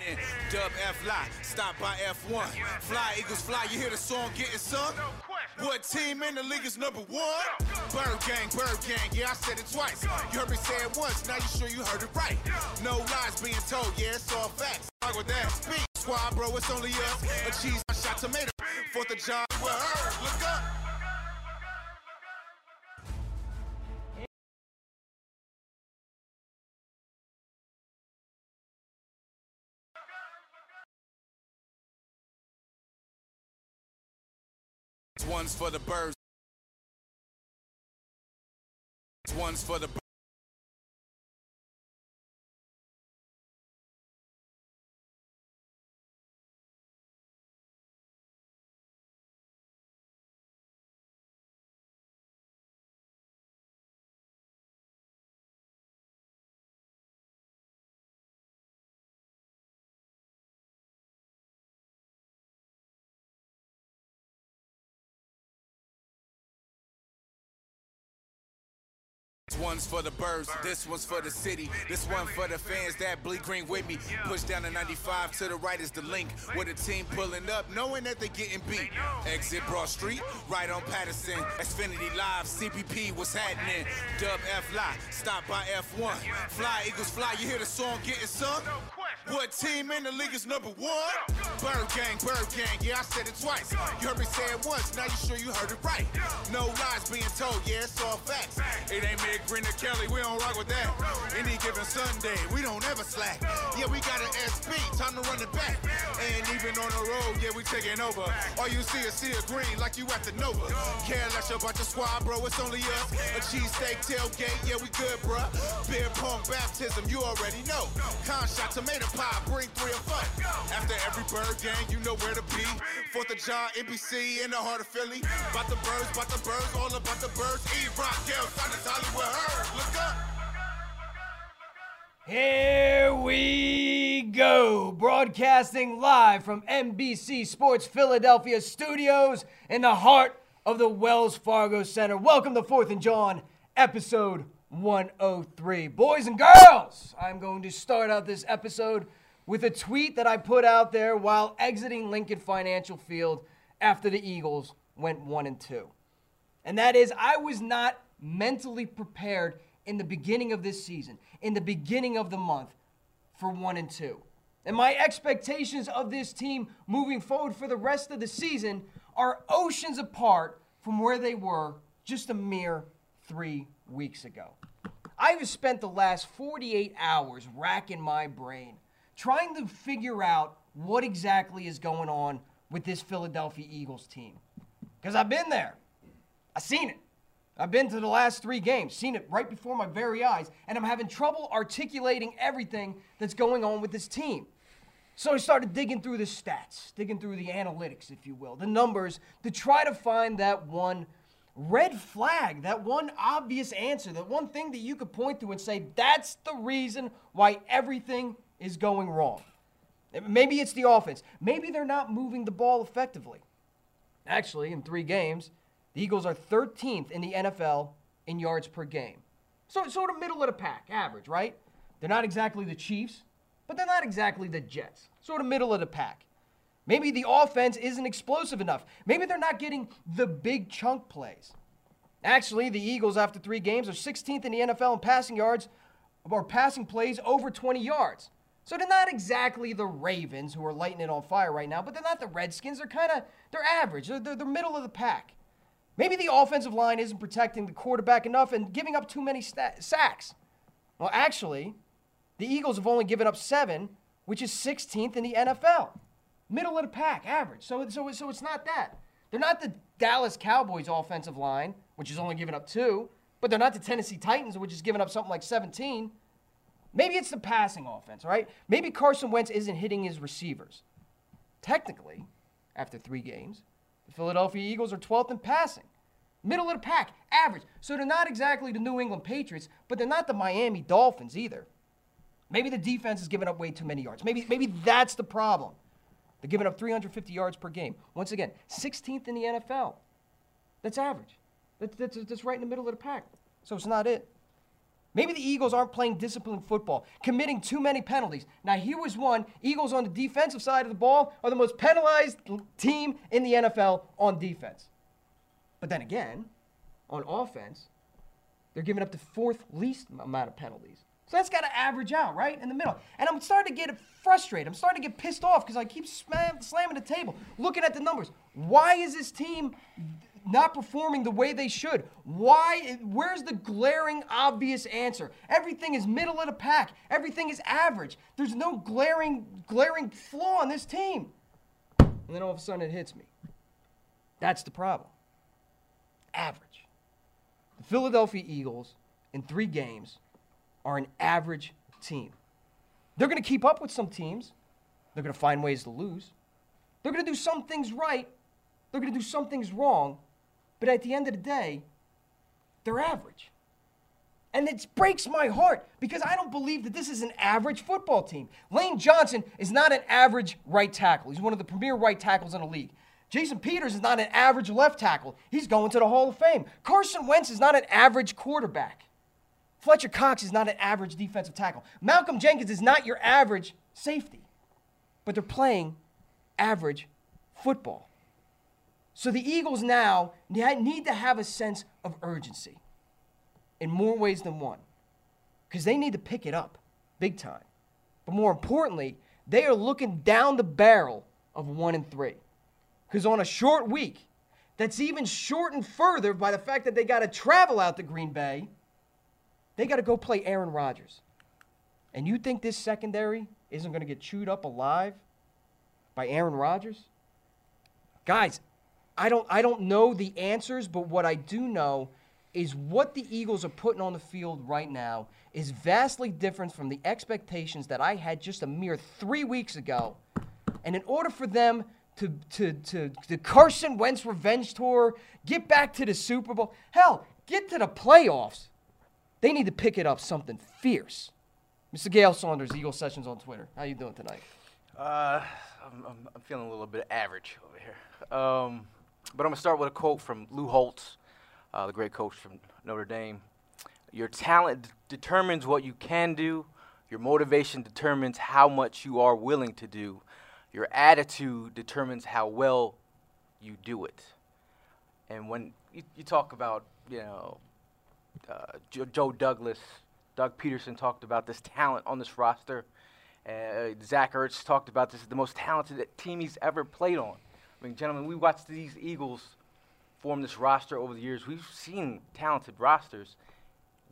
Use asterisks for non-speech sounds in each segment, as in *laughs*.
Happening? Dub F Lie, stop by F1. Fly Eagles fly, you hear the song getting sung? What team in the league is number one? Bird Gang, Bird Gang, yeah, I said it twice. You heard me say it once, now you sure you heard it right. No lies being told, yeah, it's all facts. Fuck with that. Speak, squad, bro, it's only us. A cheese, shot tomato. Fourth of John. Look up. One's for the birds. One's for the birds. One's for the birds, this one's for the city. This one for the fans that bleed green with me. Push down the 95 to the right is the link. With a team pulling up, knowing that they're getting beat. Exit Broad Street, right on Pattison. Xfinity Live, CPP, what's happening? Dub F Lie, stop by F1. Fly Eagles fly, you hear the song getting sung? What team in the league is number one? Bird Gang, Bird Gang, yeah, I said it twice. You heard me say it once, now you sure you heard it right. No lies being told, yeah, it's all facts. It ain't Meg, Green, or Kelly, we don't rock with that. Any given Sunday, we don't ever slack. Yeah, we got an SP, time to run it back. And even on the road, yeah, we taking over. All you see is see a green like you at the Nova. Care less about your squad, bro, it's only us. A cheesesteak tailgate, yeah, we good, bruh. Beer pong baptism, you already know. Con shot tomato pie, bring three or four. After every bird gang, you know where to be. Fourth of John, NBC, in the heart of Philly. About the birds, about the birds, all about the birds. E Rock, Gale, Sonic, Hollywood, heard. Look up. Here we go, broadcasting live from NBC Sports Philadelphia studios in the heart of the Wells Fargo Center. Welcome to Fourth and John, episode 103. Boys and girls, I'm going to start out this episode with a tweet that I put out there while exiting Lincoln Financial Field after the Eagles went 1 and 2. And that is, I was not mentally prepared in the beginning of this season, in the beginning of the month, for one and two. And my expectations of this team moving forward for the rest of the season are oceans apart from where they were just a mere three weeks ago. I've spent the last 48 hours racking my brain trying to figure out what exactly is going on with this Philadelphia Eagles team. Because I've been there, I've seen it. I've been to the last three games, seen it right before my very eyes, and I'm having trouble articulating everything that's going on with this team. So I started digging through the stats, digging through the analytics, if you will, the numbers, to try to find that one red flag, that one obvious answer, that one thing that you could point to and say, that's the reason why everything is going wrong. Maybe it's the offense. Maybe they're not moving the ball effectively. Actually, in three games, the Eagles are 13th in the NFL in yards per game. So sort of middle of the pack, average, right? They're not exactly the Chiefs, but they're not exactly the Jets. Sort of middle of the pack. Maybe the offense isn't explosive enough. Maybe they're not getting the big chunk plays. Actually, the Eagles, after three games, are 16th in the NFL in passing yards or passing plays over 20 yards. So they're not exactly the Ravens who are lighting it on fire right now, but they're not the Redskins. They're kind of they're average. They're, they're, they're middle of the pack. Maybe the offensive line isn't protecting the quarterback enough and giving up too many sacks. Well, actually, the Eagles have only given up seven, which is 16th in the NFL. Middle of the pack, average. So, so, so it's not that. They're not the Dallas Cowboys offensive line, which is only giving up two, but they're not the Tennessee Titans, which is giving up something like 17. Maybe it's the passing offense, right? Maybe Carson Wentz isn't hitting his receivers. Technically, after three games, the Philadelphia Eagles are 12th in passing. Middle of the pack, average. So they're not exactly the New England Patriots, but they're not the Miami Dolphins either. Maybe the defense is giving up way too many yards. Maybe, maybe that's the problem. They're giving up 350 yards per game. Once again, 16th in the NFL. That's average. That's, that's, that's right in the middle of the pack. So it's not it. Maybe the Eagles aren't playing disciplined football, committing too many penalties. Now, here was one Eagles on the defensive side of the ball are the most penalized team in the NFL on defense. But then again, on offense, they're giving up the fourth least amount of penalties. So that's got to average out, right? In the middle. And I'm starting to get frustrated. I'm starting to get pissed off because I keep slam, slamming the table, looking at the numbers. Why is this team not performing the way they should? Why? Where's the glaring, obvious answer? Everything is middle of the pack. Everything is average. There's no glaring, glaring flaw in this team. And then all of a sudden it hits me. That's the problem. Average. The Philadelphia Eagles in three games are an average team. They're going to keep up with some teams. They're going to find ways to lose. They're going to do some things right. They're going to do some things wrong. But at the end of the day, they're average. And it breaks my heart because I don't believe that this is an average football team. Lane Johnson is not an average right tackle. He's one of the premier right tackles in the league. Jason Peters is not an average left tackle. He's going to the Hall of Fame. Carson Wentz is not an average quarterback. Fletcher Cox is not an average defensive tackle. Malcolm Jenkins is not your average safety. But they're playing average football. So the Eagles now need to have a sense of urgency in more ways than one because they need to pick it up big time. But more importantly, they are looking down the barrel of one and three. Because on a short week, that's even shortened further by the fact that they got to travel out to Green Bay, they got to go play Aaron Rodgers. And you think this secondary isn't going to get chewed up alive by Aaron Rodgers? Guys, I don't I don't know the answers, but what I do know is what the Eagles are putting on the field right now is vastly different from the expectations that I had just a mere 3 weeks ago. And in order for them to to to the Carson Wentz revenge tour, get back to the Super Bowl, hell, get to the playoffs. They need to pick it up something fierce. Mr. Gail Saunders, Eagle Sessions on Twitter. How you doing tonight? Uh, I'm, I'm, feeling a little bit average over here. Um, but I'm going to start with a quote from Lou Holtz, uh, the great coach from Notre Dame. Your talent d- determines what you can do, your motivation determines how much you are willing to do, your attitude determines how well you do it. And when you, you talk about, you know, uh, Joe Douglas, Doug Pederson talked about this talent on this roster, Uh, Zach Ertz talked about this, as the most talented team he's ever played on. I mean, gentlemen, we watched these Eagles form this roster over the years. We've seen talented rosters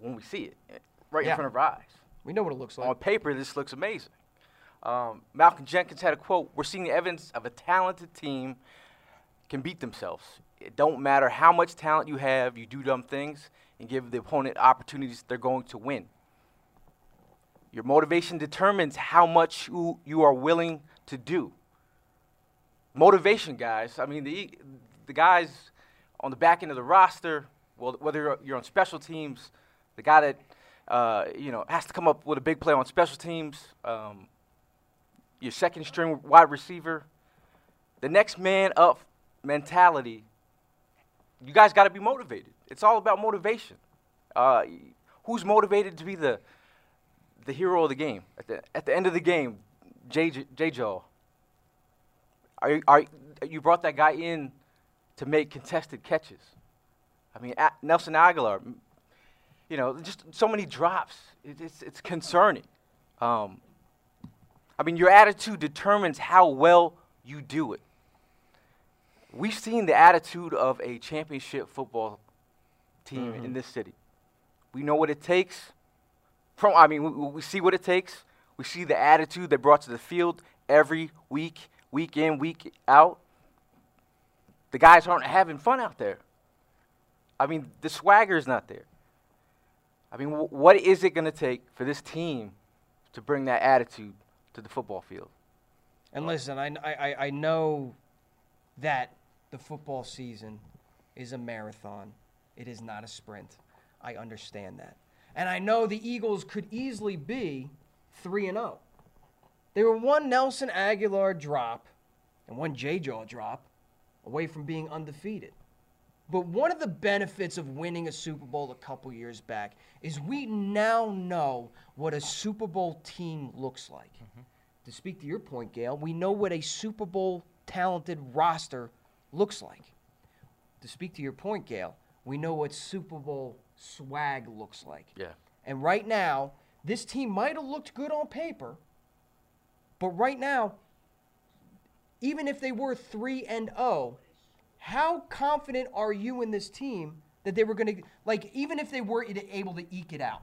when we see it eh, right Yeah. in front of our eyes. We know what it looks like. On paper, this looks amazing. Um, Malcolm Jenkins had a quote We're seeing the evidence of a talented team can beat themselves. It don't matter how much talent you have, you do dumb things and give the opponent opportunities they're going to win. Your motivation determines how much you, you are willing to do. Motivation, guys. I mean, the, the guys on the back end of the roster, well, whether you're, on special teams, the guy that uh, you know has to come up with a big play on special teams, um, your second string wide receiver, the next man up mentality. You guys got to be motivated. It's all about motivation. Uh, who's motivated to be the the hero of the game at the at the end of the game? J J Joe. Are you, are you brought that guy in to make contested catches? I mean, Nelson Agholor. You know, just so many drops. It, it's it's concerning. Um, I mean, your attitude determines how well you do it. We've seen the attitude of a championship football team in mm-hmm. this city. We know what it takes. From I mean, we, we see what it takes. We see the attitude they brought to the field every week, week in, week out. The guys aren't having fun out there. I mean, the swagger is not there. I mean, wh- what is it going to take for this team to bring that attitude to the football field? And listen, I, I, I know that the football season is a marathon. It is not a sprint. I understand that. And I know the Eagles could easily be 3 and 0. They were one Nelson Agholor drop and one J Jaw drop away from being undefeated. But one of the benefits of winning a Super Bowl a couple years back is we now know what a Super Bowl team looks like. Mm-hmm. To speak to your point, Gail, we know what a Super Bowl talented roster looks like. To speak to your point, Gail, we know what Super Bowl swag looks like. Yeah. And right now, this team might have looked good on paper, but right now, even if they were 3 and 0, how confident are you in this team that they were going to like even if they were able to eke it out.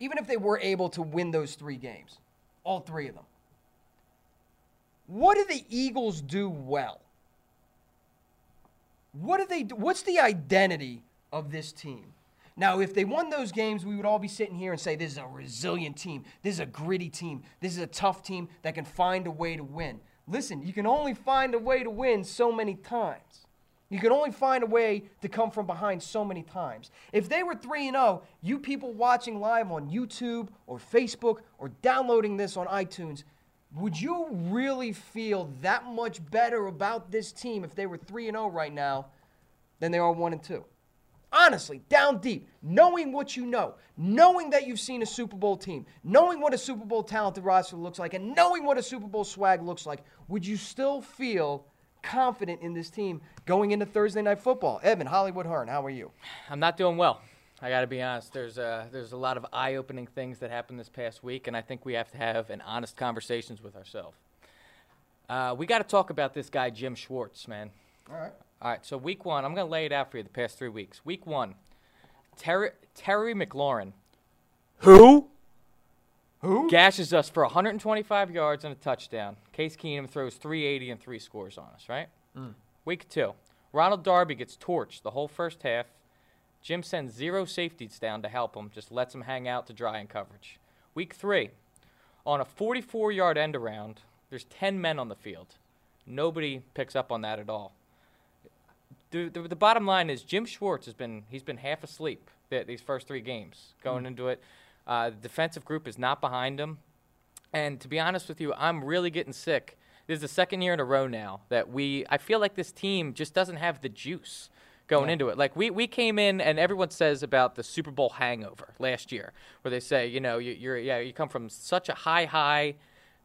Even if they were able to win those 3 games, all 3 of them. What do the Eagles do well? What do they? What's the identity of this team? Now, if they won those games, we would all be sitting here and say, this is a resilient team. This is a gritty team. This is a tough team that can find a way to win. Listen, you can only find a way to win so many times. You can only find a way to come from behind so many times. If they were 3 and 0, you people watching live on YouTube or Facebook or downloading this on iTunes, would you really feel that much better about this team if they were 3 and 0 right now than they are 1 and 2? Honestly, down deep, knowing what you know, knowing that you've seen a Super Bowl team, knowing what a Super Bowl talented roster looks like, and knowing what a Super Bowl swag looks like, would you still feel confident in this team going into Thursday night football? Evan, Hollywood Hearn, how are you? I'm not doing well. I got to be honest. There's a, there's a lot of eye-opening things that happened this past week, and I think we have to have an honest conversations with ourselves. Uh, we got to talk about this guy Jim Schwartz, man. All right. All right, so week one, I'm going to lay it out for you the past three weeks. Week one, Terry, Terry McLaurin Who? Who? gashes us for 125 yards and a touchdown. Case Keenum throws 380 and three scores on us, right? Week two, Ronald Darby gets torched the whole first half. Jim sends zero safeties down to help him, just lets him hang out to dry in coverage. Week three, on a 44 yard end around, there's 10 men on the field. Nobody picks up on that at all. The, the, the bottom line is Jim Schwartz has been he's been half asleep these first three games going into it. Uh, the defensive group is not behind him, and to be honest with you, I'm really getting sick. This is the second year in a row now that we I feel like this team just doesn't have the juice going into it. Like we, we came in and everyone says about the Super Bowl hangover last year, where they say, you know, you, you're yeah, you come from such a high high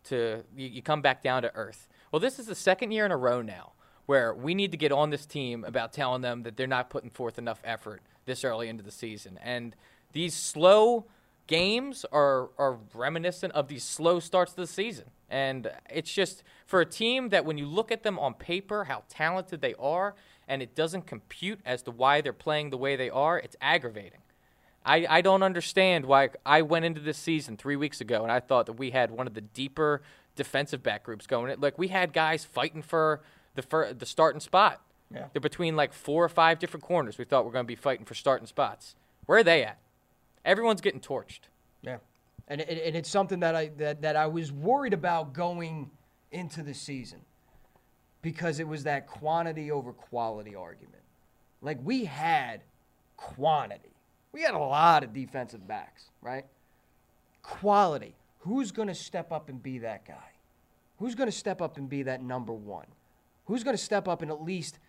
to you, you come back down to earth. Well, this is the second year in a row now where we need to get on this team about telling them that they're not putting forth enough effort this early into the season. And these slow games are are reminiscent of these slow starts to the season. And it's just for a team that when you look at them on paper, how talented they are, and it doesn't compute as to why they're playing the way they are, it's aggravating. I, I don't understand why I went into this season three weeks ago and I thought that we had one of the deeper defensive back groups going. It like we had guys fighting for the fir- the starting spot. Yeah. They're between like four or five different corners. We thought we are going to be fighting for starting spots. Where are they at? Everyone's getting torched. Yeah, and, and, and it's something that I that, that I was worried about going into the season because it was that quantity over quality argument. Like we had quantity. We had a lot of defensive backs, right? Quality. Who's going to step up and be that guy? Who's going to step up and be that number one? Who's going to step up and at least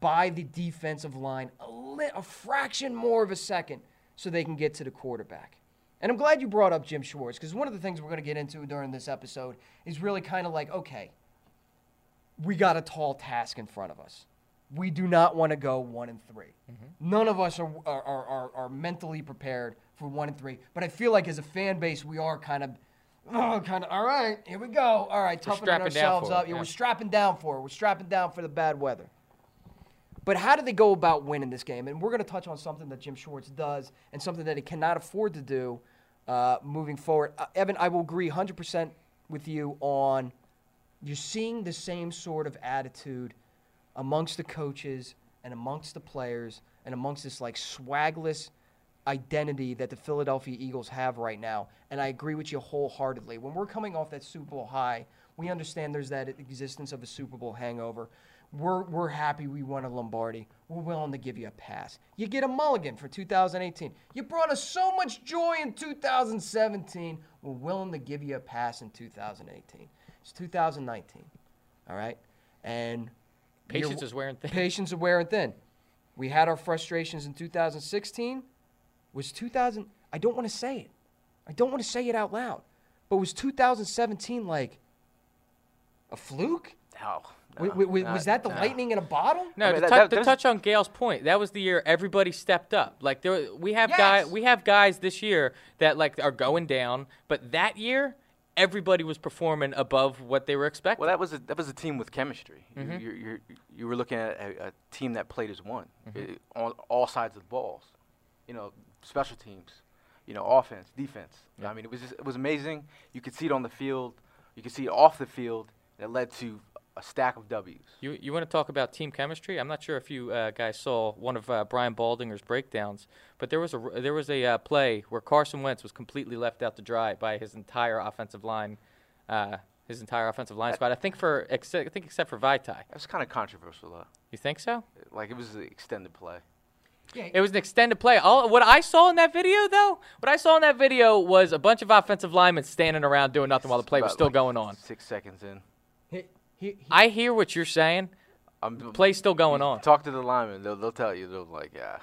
buy the defensive line a, a fraction more of a second so they can get to the quarterback? And I'm glad you brought up Jim Schwartz because one of the things we're going to get into during this episode is really kind of like, okay, we got a tall task in front of us. We do not want to go one and 3 None of us are, are, are, are, mentally prepared for one and three. But I feel like as a fan base, we are kind of, oh, kind of, all right, here we go. All right, toughening ourselves it, up. Yeah, yeah. We're strapping down for it. We're strapping down for the bad weather. But how do they go about winning this game? And we're going to touch on something that Jim Schwartz does and something that he cannot afford to do uh, moving forward. Uh, Evan, I will agree 100% with you on you're seeing the same sort of attitude amongst the coaches and amongst the players and amongst this like swagless identity that the Philadelphia Eagles have right now. And I agree with you wholeheartedly. When we're coming off that Super Bowl high, we understand there's that existence of a Super Bowl hangover. We're, we're happy we won a Lombardi. We're willing to give you a pass. You get a mulligan for 2018. You brought us so much joy in 2017. We're willing to give you a pass in 2018. It's 2019. All right? And Patience is wearing thin. Patience is wearing thin. We had our frustrations in 2016. Was 2000? I don't want to say it. I don't want to say it out loud. But was 2017 like a fluke? No. No, w- w- not- was that the no. lightning in a bottle? No, I mean, to, that- tou- that- to touch on Gail's point, that was the year everybody stepped up. Like there, we have Yes. guys, we have guys this year that like are going down, but that year everybody was performing above what they were expecting. Well, that was a that was a team with chemistry. Mm-hmm. You, you're, you're, you were looking at a, a team that played as one Mm-hmm. i- on all sides of the balls. You know, special teams, you know, offense, defense. I mean, it was just, it was amazing. You could see it on the field. You could see it off the field. That led to a stack of W's. You you want to talk about team chemistry? I'm not sure if you uh, guys saw one of uh, Brian Baldinger's breakdowns, but there was a r- there was a uh, play where Carson Wentz was completely left out to dry by his entire offensive line, uh, his entire offensive line spot. I think for ex- I think except for Vaitai. That was kind of controversial, though. You think so? Like it was an extended play. It was an extended play. All what I saw in that video, though, what I saw in that video was a bunch of offensive linemen standing around doing nothing while the play was still like, going on. Six seconds in. He, he, he, I hear what you're saying. I'm Play's still going on. Talk to the linemen. They'll, they'll tell you. They'll like, yeah.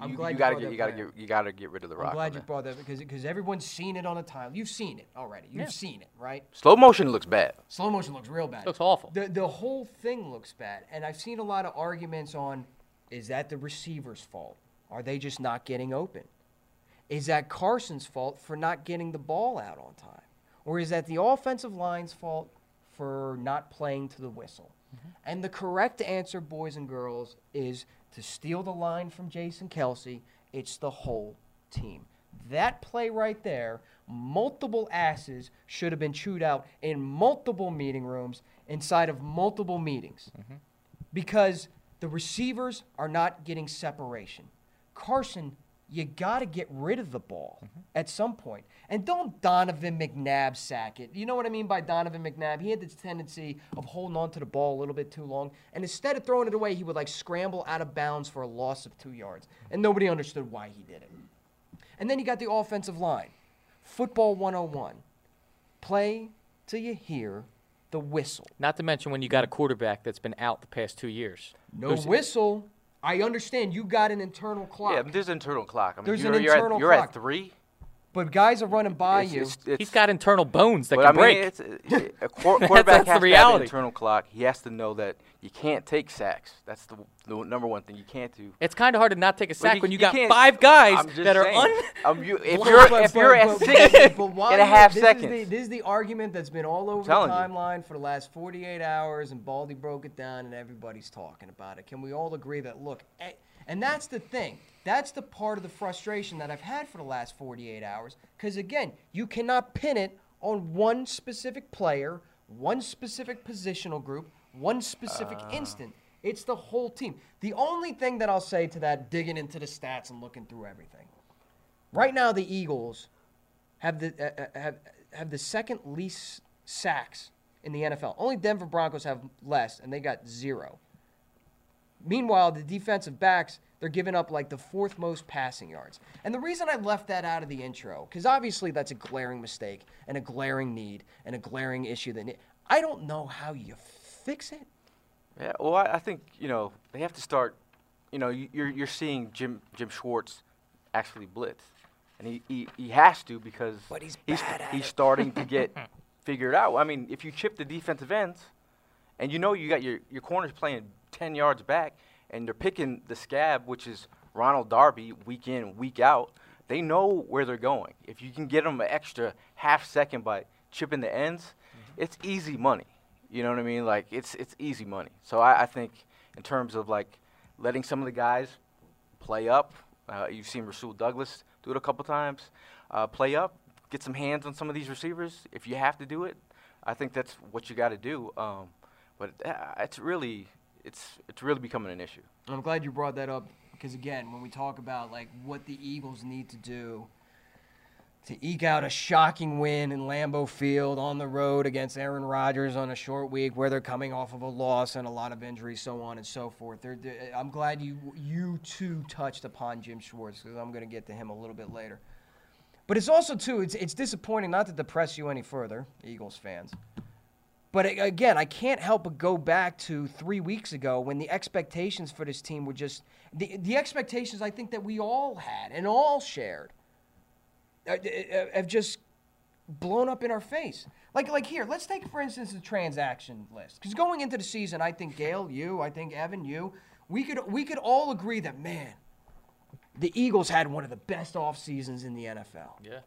I'm You, glad you you gotta get you gotta point get you gotta get rid of the rock. I'm glad you there. brought that because because everyone's seen it on a time. You've seen it already. You've Yeah. seen it, right? Slow motion looks bad. Slow motion looks real bad. Looks awful. The the whole thing looks bad, and I've seen a lot of arguments on: is that the receiver's fault? Are they just not getting open? Is that Carson's fault for not getting the ball out on time, or is that the offensive line's fault for not playing to the whistle? Mm-hmm. And the correct answer, boys and girls, is to steal the line from Jason Kelce. It's the whole team. That play right there, multiple asses should have been chewed out in multiple meeting rooms inside of multiple meetings mm-hmm. because the receivers are not getting separation. Carson, you got to get rid of the ball mm-hmm. at some point. And don't Donovan McNabb sack it. You know what I mean by Donovan McNabb? He had this tendency of holding on to the ball a little bit too long. And instead of throwing it away, he would like scramble out of bounds for a loss of two yards. And nobody understood why he did it. And then you got the offensive line. Football 101. Play till you hear the whistle. Not to mention when you got a quarterback that's been out the past two years. No whistle. I understand you got an internal clock. Yeah, but there's an internal clock. I mean, There's you're, an you're internal at, you're clock. at three. But guys are running by It's- you. it's- it's- He's got internal bones that but can I mean, break. it's, *laughs* a quar- quarterback that's the has to have an internal clock. He has to know that you can't take sacks. That's the, the number one thing you can't do. It's kind of hard to not take a But sack when you, got five guys that are saying. un. Um, you, *laughs* if you're but- if you're but- at but- six but a you're- half this seconds, Is the, this is the argument that's been all over the telling you. timeline for the last 48 hours, and Baldy broke it down, and everybody's talking about it. Can we all agree that, look, and that's the thing. That's the part of the frustration that I've had for the last 48 hours. Because, again, you cannot pin it on one specific player, one specific positional group, one specific Uh. instant. It's the whole team. The only thing that I'll say to that, digging into the stats and looking through everything, right now the Eagles have the uh, uh, have have the second least sacks in the NFL. Only Denver Broncos have less, and they got zero. Meanwhile, the defensive backs they're giving up like the fourth most passing yards. And the reason I left that out of the intro, because obviously that's a glaring mistake and a glaring need and a glaring issue that I don't know how you fix it. Yeah, well, I, I think you know they have to start. You know, you- you're you're seeing Jim Jim Schwartz actually blitz, and he he, he has to because But he's he's, he's starting to get *laughs* figured out. I mean, if you chip the defensive ends, and you know you got your your corners playing ten yards back, and they're picking the scab, which is Ronald Darby, week in week out. They know where they're going. If you can get them an extra half second by chipping the ends, Mm-hmm. it's easy money. You know what I mean? Like it's it's easy money. So I, I think in terms of like letting some of the guys play up. Uh, you've seen Rasul Douglas do it a couple times. Uh, play up, get some hands on some of these receivers. If you have to do it, I think that's what you got to do. Um, but uh, it's really it's it's really becoming an issue. I'm glad you brought that up because again, when we talk about like what the Eagles need to do to eke out a shocking win in Lambeau Field on the road against Aaron Rodgers on a short week where they're coming off of a loss and a lot of injuries, so on and so forth. They're, they I'm glad you you too touched upon Jim Schwartz because I'm going to get to him a little bit later. But it's also too it's it's disappointing not to depress you any further, Eagles fans. But again, I can't help but go back to three weeks ago when the expectations for this team were just the, the expectations I think that we all had and all shared uh, uh, have just blown up in our face. Like, like here, let's take for instance the transaction list. Because going into the season, I think Gail, you, I think Evan, you, we could we could all agree that man, the Eagles had one of the best off seasons in the NFL. Yeah.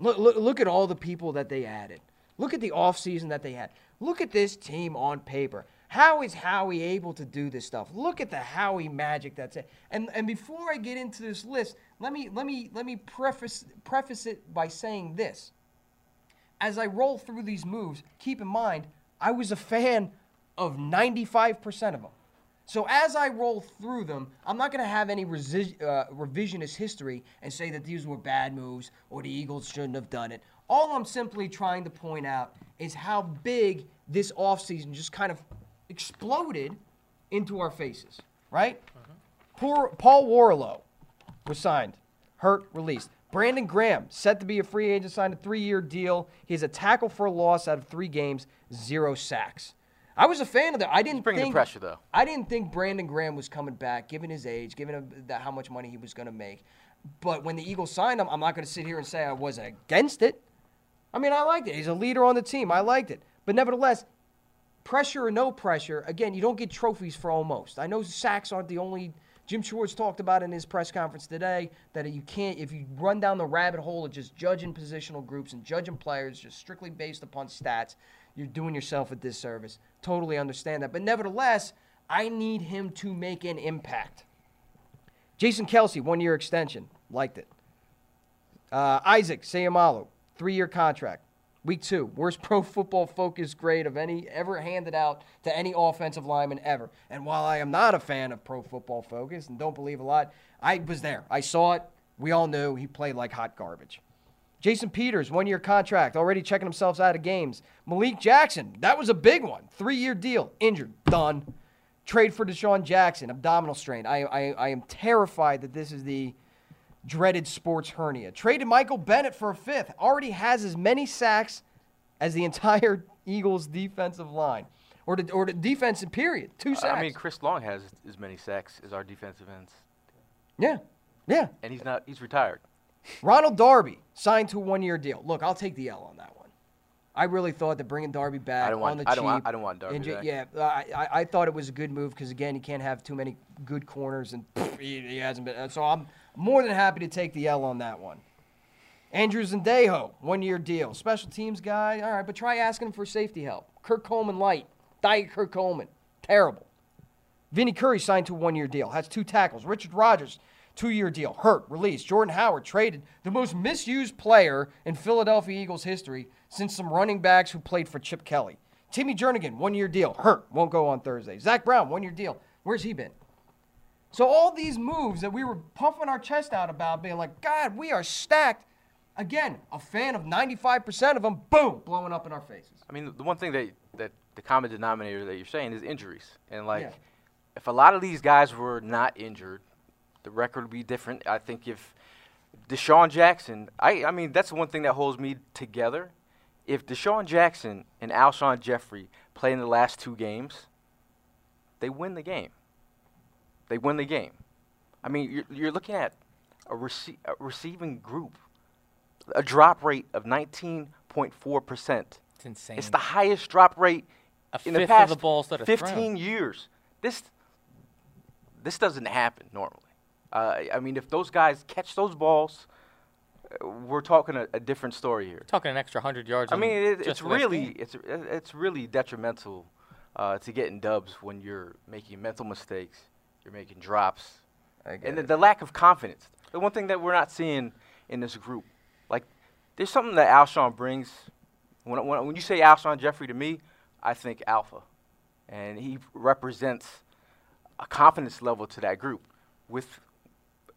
Look, look, look at all the people that they added. Look at the offseason that they had. Look at this team on paper. How is Howie able to do this stuff? Look at the Howie magic that's it. And and before I get into this list, let me let me let me preface preface it by saying this. As I roll through these moves, keep in mind I was a fan of 95% of them. So as I roll through them, I'm not going to have any resi- uh, revisionist history and say that these were bad moves or the Eagles shouldn't have done it. All I'm simply trying to point out is how big this offseason just kind of exploded into our faces, right? Mm-hmm. Poor Paul Worrilow was signed, hurt, released. Brandon Graham, set to be a free agent, signed a three year deal. He has a tackle for a loss out of three games, zero sacks. I was a fan of that. I didn't bring the pressure, though. I didn't think Brandon Graham was coming back, given his age, given the, how much money he was going to make. But when the Eagles signed him, I'm not going to sit here and say I was against it. I mean, I liked it. He's a leader on the team. I liked it. But nevertheless, pressure or no pressure, again, you don't get trophies for almost. I know sacks aren't the only. Jim Schwartz talked about in his press conference today that you can't, if you run down the rabbit hole of just judging positional groups and judging players just strictly based upon stats, you're doing yourself a disservice. Totally understand that. But nevertheless, I need him to make an impact. Jason Kelce, one year extension. Liked it. Uh, Isaac Seumalo, three year contract. Week two, worst *laughs* pro football focus grade of any ever handed out to any offensive lineman ever. And while I am not a fan of pro football focus and don't believe a lot, I was there. I saw it. We all knew he played like hot garbage. Jason Peters, one year contract, already checking himself out of games. Malik Jackson, that was a big one. Three year deal, injured, done. Trade for DeSean Jackson, abdominal strain. I, I, I am terrified that this is the dreaded sports hernia. Traded Michael Bennett for a fifth. Already has as many sacks as the *laughs* entire Eagles defensive line. Or the, or the defensive period. Two sacks. I mean, Chris Long has as many sacks as our defensive ends, yeah. Yeah. and he's not. He's retired. Ronald Darby signed to a one-year deal. Look, I'll take the L on that one. I really thought that bringing Darby back want- on the I cheap. don't want- I don't want Darby and back. Yeah, I, I, I thought it was a good move because again, you can't have too many good corners, and *laughs* he, he hasn't been. So I'm more than happy to take the L on that one. Andrew Sendejo, one-year deal, special teams guy. All right, but try asking him for safety help. Kurt Coleman light, diet Kurt Coleman, terrible. Vinny Curry signed to a one-year deal, has two tackles. Richard Rogers, two-year deal, hurt, released. Jordan Howard traded, the most misused player in Philadelphia Eagles history since some running backs who played for Chip Kelly. Timmy Jernigan, one-year deal, hurt, won't go on Thursday. Zach Brown, one-year deal. Where's he been? So all these moves that we were puffing our chest out about, being like, God, we are stacked. Again, a fan of 95% of them, boom, blowing up in our faces. I mean, the one thing that that the common denominator that you're saying is injuries, and like, Yeah. if a lot of these guys were not injured, the record would be different. I think if DeSean Jackson, I I mean, that's the one thing that holds me together. If DeSean Jackson and Alshon Jeffery play in the last two games, they win the game. They win the game. I mean, you're, you're looking at a, rece- a receiving group, a drop rate of 19.4 percent. It's insane. It's the highest drop rate A in the past the balls that 15 thrown. years. This this doesn't happen normally. Uh, I mean, if those guys catch those balls, uh, we're talking a, a different story here. Talking an extra hundred yards. I mean, it, it's really it's it's really detrimental uh, to getting dubs when you're making mental mistakes, you're making drops, and the, the lack of confidence. The one thing that we're not seeing in this group, like there's something that Alshon brings. When when, when you say Alshon Jeffery to me, I think alpha, and he represents a confidence level to that group. With,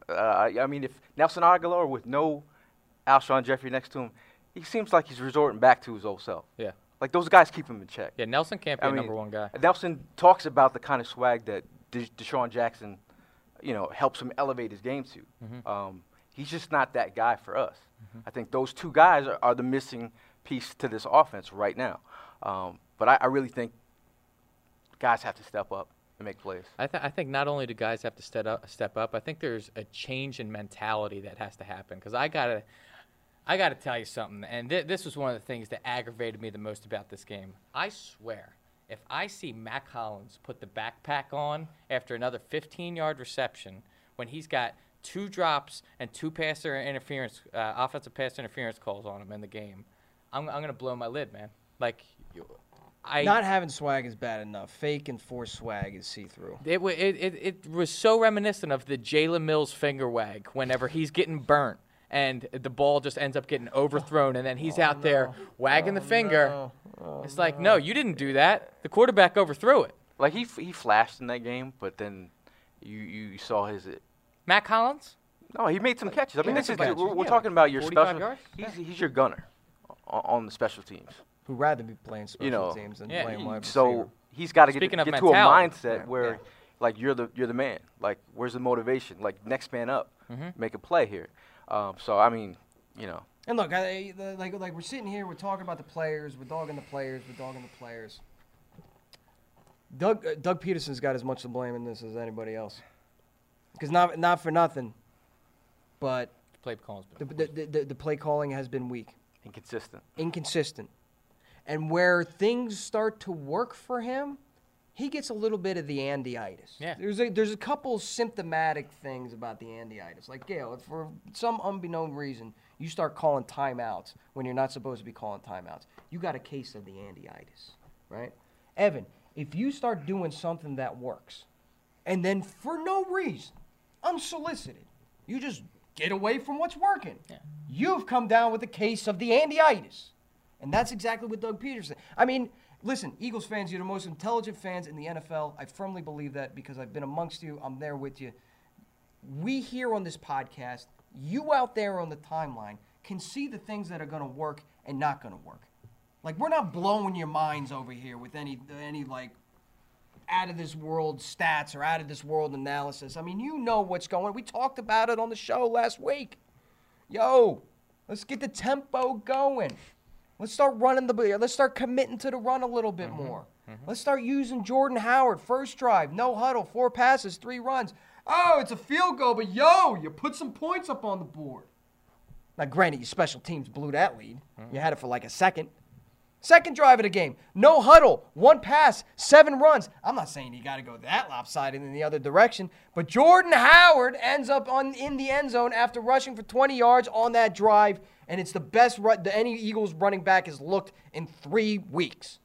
uh, I mean, if Nelson Agholor with no Alshon Jeffery next to him, he seems like he's resorting back to his old self. Yeah. Like those guys keep him in check. Yeah, Nelson can't be I a mean, number one guy. Nelson talks about the kind of swag that De- DeSean Jackson, you know, helps him elevate his game to. Mm-hmm. Um, he's just not that guy for us. I think those two guys are, are the missing piece to this offense right now. Um, but I, I really think guys have to step up and make plays. I, th- I think not only do guys have to step up, step up, I think there's a change in mentality that has to happen. Because I gotta, I gotta tell you something, and th- this was one of the things that aggravated me the most about this game. I swear, if I see Mack Hollins put the backpack on after another 15-yard reception, when he's got two drops and two passer interference, uh, offensive pass interference calls on him in the game, I'm, I'm gonna blow my lid, man. Like, you- I Not having swag is bad enough. Fake and forced swag is see through. It, it, it, it was so reminiscent of the Jalen Mills finger wag whenever he's getting burnt and the ball just ends up getting overthrown and then he's out there wagging the finger. it's like, no, you didn't do that. The quarterback overthrew it. Like he f- he flashed in that game, but then you you saw his. Matt Collins? No, he made some catches. I mean, this is catches, we're, we're yeah. talking about your special. yards? He's he's your gunner on, on the special teams. Who'd rather be playing special you know, teams than yeah, playing he- wide so receiver. he's got to get, Speaking of get to a mindset Yeah, where yeah. like you're the you're the man. Like where's the motivation? Like next man up, Mm-hmm. make a play here. Um, so I mean, you know, And look, I, the, like like we're sitting here, we're talking about the players, we're dogging the players, we're dogging the players. Doug uh, Doug Pederson's got as much to blame in this as anybody else. Because not not for nothing, but Play calls. the, the, the, the, the play calling has been weak, inconsistent. inconsistent, and where things start to work for him, he gets a little bit of the Andyitis. Yeah. There's a there's a couple symptomatic things about the Andyitis. Like Gail, if for some unbeknown reason you start calling timeouts when you're not supposed to be calling timeouts, you got a case of the Andyitis, right? Evan, if you start doing something that works, and then for no reason, unsolicited, you just get away from what's working. Yeah. You've come down with a case of the Andyitis. And that's exactly what Doug Pederson. I mean, listen, Eagles fans, you're the most intelligent fans in the NFL. I firmly believe that because I've been amongst you. I'm there with you. We here on this podcast, you out there on the timeline, can see the things that are going to work and not going to work. Like we're not blowing your minds over here with any any like out of this world stats or out of this world analysis. I mean, you know what's going. On. We talked about it on the show last week. Yo, let's get the tempo going. Let's start running the. Let's start committing to the run a little bit mm-hmm. more. Mm-hmm. Let's start using Jordan Howard first drive, no huddle, four passes, three runs. Oh, it's a field goal, but yo, you put some points up on the board. Now, granted, your special teams blew that lead. Mm-hmm. You had it for like a second. Second drive of the game, no huddle, one pass, seven runs. I'm not saying you got to go that lopsided in the other direction, but Jordan Howard ends up on in the end zone after rushing for 20 yards on that drive, and it's the best run that any Eagles running back has looked in three weeks.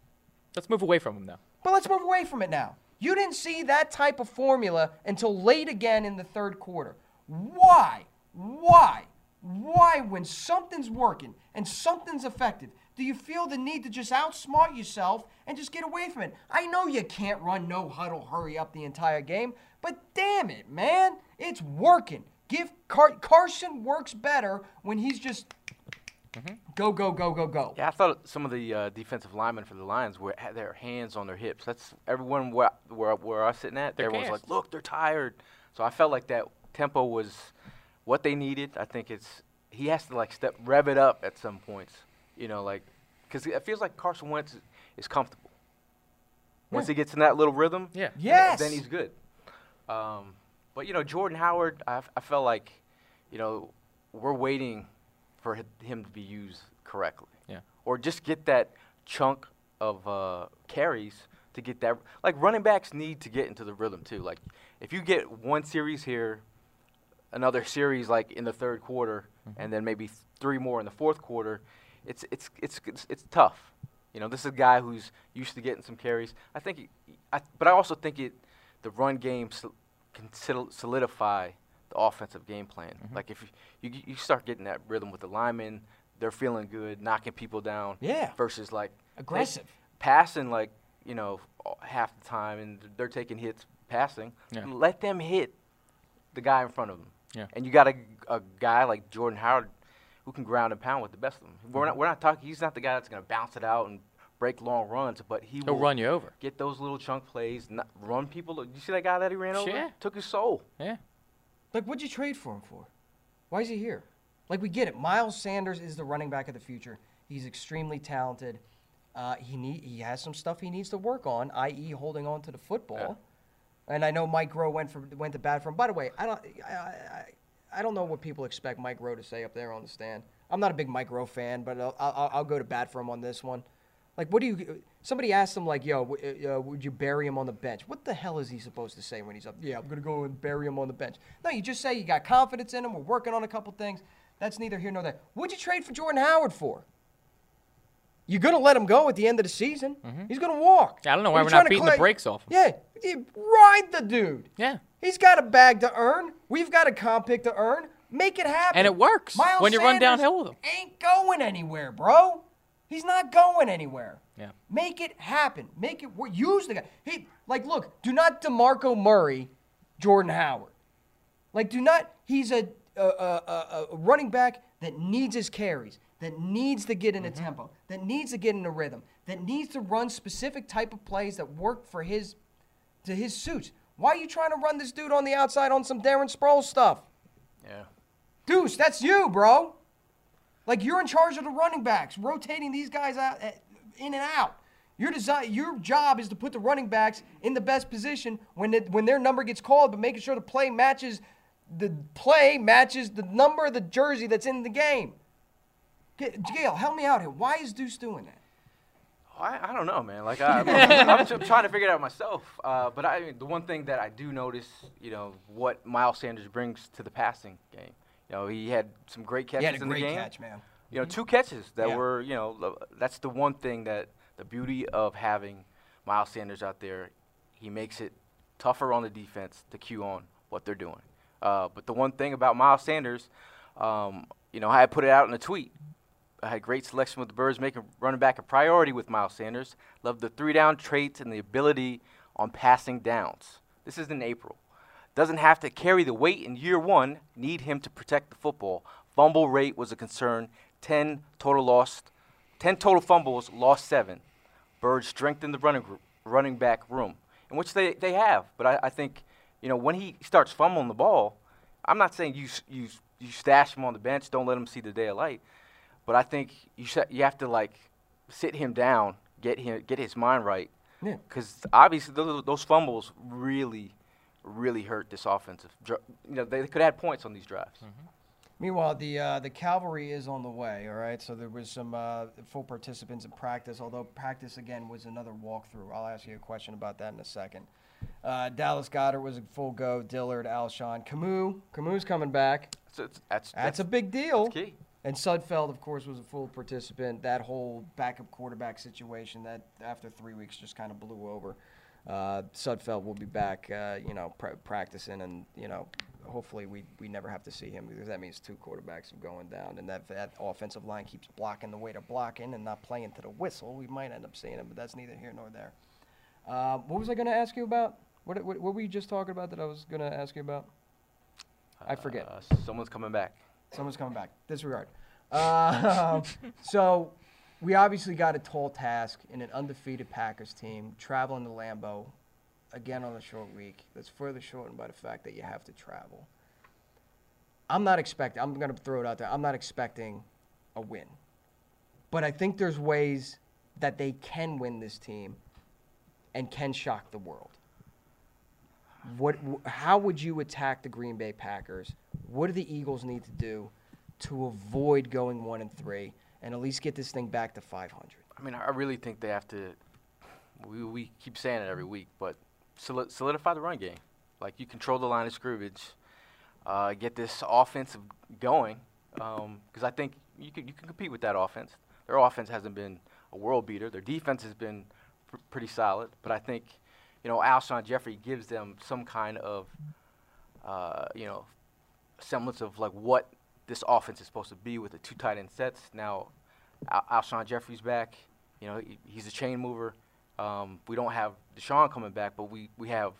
Let's move away from him now. But let's move away from it now. You didn't see that type of formula until late again in the third quarter. Why? Why? Why, when something's working and something's effective, do you feel the need to just outsmart yourself and just get away from it? I know you can't run no huddle, hurry up the entire game, but damn it, man, it's working. Give Car- Carson works better when he's just go, go, go, go, go. Yeah, I thought some of the uh, defensive linemen for the Lions were had their hands on their hips. That's everyone where where, where I was sitting at. They're everyone's gassed. like, "Look, they're tired." So I felt like that tempo was what they needed. I think it's he has to like step rev it up at some points. You know, like because it feels like Carson Wentz is, is comfortable. Once he gets in that little rhythm, Yeah. Yes. then he's good. Um, but you know, Jordan Howard, I, I felt like, you know, we're waiting for him to be used correctly. Yeah. Or just get that chunk of uh, carries to get that. Like running backs need to get into the rhythm too. Like if you get one series here, another series like in the third quarter, and then maybe th- three more in the fourth quarter, it's it's it's it's, it's tough. You know, this is a guy who's used to getting some carries. I think, he, I, but I also think it, the run game sol- can solidify the offensive game plan. Like if you, you you start getting that rhythm with the linemen, they're feeling good, knocking people down. Yeah. Versus like Aggressive. passing like you know half the time, and they're taking hits passing. Yeah. Let them hit the guy in front of them. Yeah. And you got a, a guy like Jordan Howard who can ground and pound with the best of them. Mm-hmm. We're not we're not talking. He's not the guy that's going to bounce it out and break long runs, but he He'll will run you over. Get those little chunk plays, not run people. You see that guy that he ran over? Yeah. Took his soul. Yeah. Like, what'd you trade for him for? Why is he here? Like, we get it. Miles Sanders is the running back of the future. He's extremely talented. Uh, he need he has some stuff he needs to work on, i.e., holding on to the football. And I know Mike Groh went for went to bat for him. By the way, I don't I, I, I don't know what people expect Mike Groh to say up there on the stand. I'm not a big Mike Groh fan, but I'll, I'll, I'll go to bat for him on this one. Like, what do you? Somebody asked him, like, "Yo, w- uh, would you bury him on the bench?" What the hell is he supposed to say when he's up? Yeah, I'm gonna go and bury him on the bench. No, you just say you got confidence in him. We're working on a couple things. That's neither here nor there. What'd you trade for Jordan Howard for? You're gonna let him go at the end of the season. He's gonna walk. Mm-hmm. I don't know why we're not beating the brakes off him. Yeah, you ride the dude. Yeah. He's got a bag to earn. We've got a comp pick to earn. Make it happen. And it works Miles when you run Sanders downhill with him. Ain't going anywhere, bro. He's not going anywhere. Yeah. Make it happen. Make it work. Use the guy. He like look. Do not Demarco Murray, Jordan Howard. Like do not. He's a a, a, a, running back that needs his carries. That needs to get in a tempo. That needs to get in a rhythm. That needs to run specific type of plays that work for his to his suits. Why are you trying to run this dude on the outside on some Darren Sproles stuff? Yeah. Duce, that's you, bro. Like you're in charge of the running backs, rotating these guys out eh, in and out. Your design, your job is to put the running backs in the best position when it, when their number gets called, but making sure the play matches the play matches the number of the jersey that's in the game. Gail, help me out here. Why is Duce doing that? I, I don't know, man. Like I, *laughs* tr- trying to figure it out myself. Uh, but I, the one thing that I do notice, you know, what Miles Sanders brings to the passing game. You know, he had some great catches He had a in great the game. catch, man. You know, two catches that Yeah. were, you know, that's the one thing that the beauty of having Miles Sanders out there. He makes it tougher on the defense to cue on what they're doing. Uh, but the one thing about Miles Sanders, um, you know, I had put it out in a tweet. I had great selection with the Birds, making running back a priority with Miles Sanders. Love the three down traits and the ability on passing downs. This is in April. Doesn't have to carry the weight in year one. Need him to protect the football. Fumble rate was a concern. Ten total lost. Ten total fumbles, lost seven. Birds strengthened the running group, running back room, in which they, they have. But I, I think, you know, when he starts fumbling the ball, I'm not saying you you you stash him on the bench, don't let him see the day of light. But I think you sh- you have to like sit him down, get him get his mind right, Yeah. because obviously those, those fumbles really, really hurt this offensive. You know they could add points on these drives. Mm-hmm. Meanwhile, the uh, the cavalry is on the way. All right, so there was some uh, full participants in practice. Although practice again was another walkthrough. I'll ask you a question about that in a second. Uh, Dallas Goedert was a full go. Dillard, Alshon, Kamu. Kamu coming back. So it's, that's, That's a big deal. that's key. And Sudfeld, of course, was a full participant. That whole backup quarterback situation that after three weeks just kind of blew over. Uh, Sudfeld will be back, uh, you know, pr- practicing, and you know, hopefully we, we never have to see him because that means two quarterbacks are going down, and that that offensive line keeps blocking the way they're blocking and not playing to the whistle. We might end up seeing him, but that's neither here nor there. Uh, what was I going to ask you about? What, what what were you just talking about that I was going to ask you about? I forget. Uh, someone's coming back. Someone's coming back. Disregard. Uh, *laughs* so we obviously got a tall task in an undefeated Packers team traveling to Lambeau again on a short week. That's further shortened by the fact that you have to travel. I'm not expecting. I'm going to throw it out there. I'm not expecting a win, but I think there's ways that they can win this team and can shock the world. What? How would you attack the Green Bay Packers? What do the Eagles need to do to avoid going one and three and at least get this thing back to 500? I mean, I really think they have to. We, we keep saying it every week, but solidify the run game. Like you control the line of scrimmage, uh, get this offensive going. Because I think you can you can compete with that offense. Their offense hasn't been a world beater. Their defense has been pr- pretty solid. But I think, you know, Alshon Jeffery gives them some kind of, uh, you know, semblance of like what this offense is supposed to be with the two tight end sets. Now, Al- Alshon Jeffery's back. You know, he, he's a chain mover. Um, we don't have DeSean coming back, but we, we have,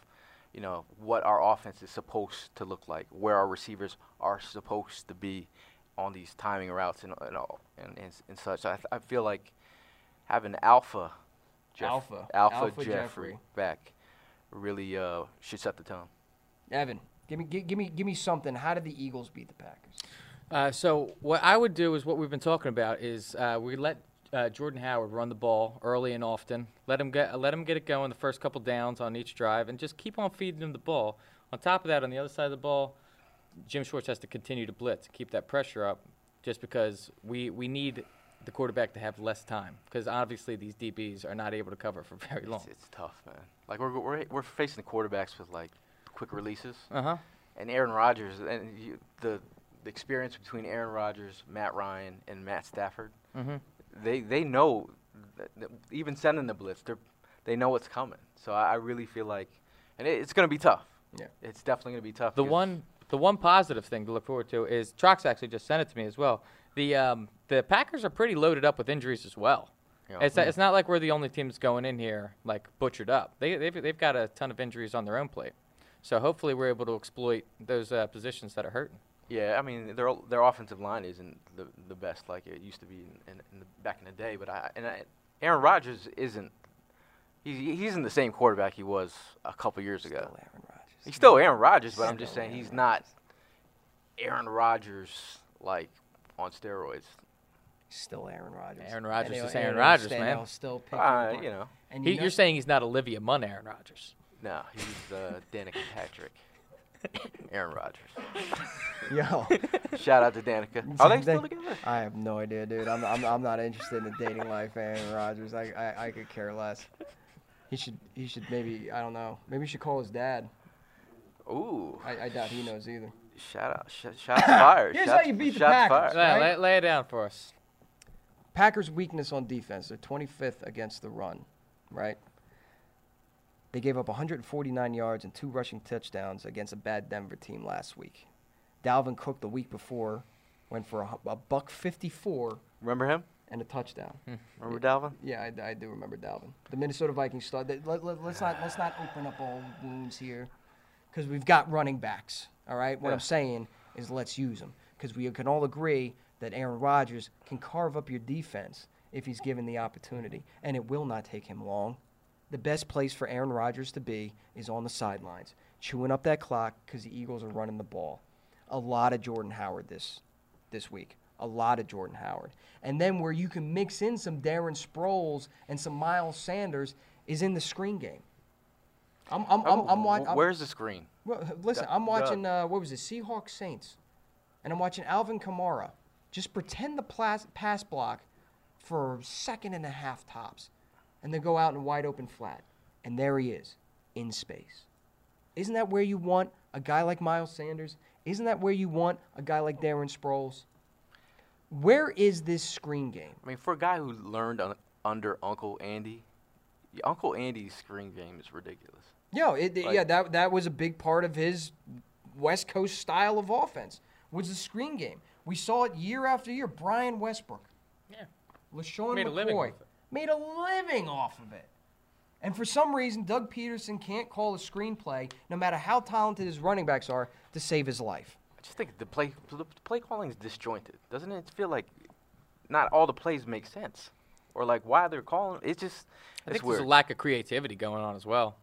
you know, what our offense is supposed to look like, where our receivers are supposed to be on these timing routes and and, all, and, and, and such. I, th- I feel like having Alpha, Jeff- Alpha. Alpha, Alpha Jeffery, Jeffery. back really uh, should set the tone. Evan, give me give, give me give me something. How did the Eagles beat the Packers? Uh, so what I would do is what we've been talking about is uh, we let uh, Jordan Howard run the ball early and often. Let him get let him get it going the first couple downs on each drive, and just keep on feeding him the ball. On top of that, on the other side of the ball, Jim Schwartz has to continue to blitz, keep that pressure up, just because we we need the quarterback to have less time because obviously these DBs are not able to cover for *laughs* very long. It's, it's tough, man. Like we're, we're we're facing the quarterbacks with like quick releases. Uh huh. and Aaron Rodgers and you, the the experience between Aaron Rodgers, Matt Ryan, and Matt Stafford. Mhm. They they know that, that even sending the blitz, they they know what's coming. So I, I really feel like, and it, it's going to be tough. Yeah. It's definitely going to be tough. The one the one positive thing to look forward to is Trox actually just sent it to me as well. The um, the Packers are pretty loaded up with injuries as well. Yeah. It's, it's not like we're the only teams going in here like butchered up. They they've, they've got a ton of injuries on their own plate. So hopefully we're able to exploit those uh, positions that are hurting. Yeah, I mean their their offensive line isn't the the best like it used to be in, in, in the, back in the day. But I and I, Aaron Rodgers isn't. He's he's in the same quarterback he was a couple years ago. Still Aaron Rodgers. He's still Aaron Rodgers, but I'm just Still saying he's not Aaron Rodgers like on steroids. Still Aaron Rodgers. Aaron Rodgers is Aaron and Rodgers, man. Still pick him Uh, you know, And He, you know, you're saying he's not Olivia Munn, Aaron Rodgers. no, he's uh, Danica Patrick. Aaron Rodgers. yo. *laughs* Shout out to Danica. Are they still together? I have no idea, dude. I'm, I'm, I'm not interested in the dating life, of Aaron Rodgers. I, I, I could care less. He should, he should maybe, I don't know. Maybe he should call his dad. Ooh, I, I doubt he knows either. shout out, sh- shots fired. Here's shots, how you beat the Packers. fired. Lay, Right. lay, lay it down for us. Packers' weakness on defense, they're 25th against the run, right? They gave up 149 yards and two rushing touchdowns against a bad Denver team last week. Dalvin Cook the week before went for a, a buck 54 Remember him? and a touchdown. Hmm. Remember Dalvin? Yeah, I, I do remember Dalvin. The Minnesota Vikings star. Let, let, us not let's not open up all wounds here, because we've got running backs. All right. What I'm saying is let's use them, because we can all agree that Aaron Rodgers can carve up your defense if he's given the opportunity, and it will not take him long. The best place for Aaron Rodgers to be is on the sidelines, chewing up that clock because the Eagles are running the ball. A lot of Jordan Howard this this week. A lot of Jordan Howard. And then where you can mix in some Darren Sproles and some Miles Sanders is in the screen game. I'm I'm I'm, I'm, Oh, watching. Where's the screen? Well, listen, I'm watching. Uh, what was it? Seahawks Saints. and I'm watching Alvin Kamara just pretend the plas- pass block for a second and a half tops, and then go out in wide open flat, and there he is in space. Isn't that where you want a guy like Miles Sanders? Isn't that where you want a guy like Darren Sproles? Where is this screen game? I mean, for a guy who learned un- under Uncle Andy, Uncle Andy's screen game is ridiculous. Yo, it, Like- yeah, that that was a big part of his West Coast style of offense was the screen game. We saw it year after year. Brian Westbrook, Yeah. LeSean Made a living McCoy it. Made a living off of it. And for some reason, Doug Pederson can't call a screenplay, no matter how talented his running backs are, to save his life. I just think the play the play calling is disjointed. Doesn't it feel like not all the plays make sense, or like why they're calling? It's just I it's think weird. there's a lack of creativity going on as well.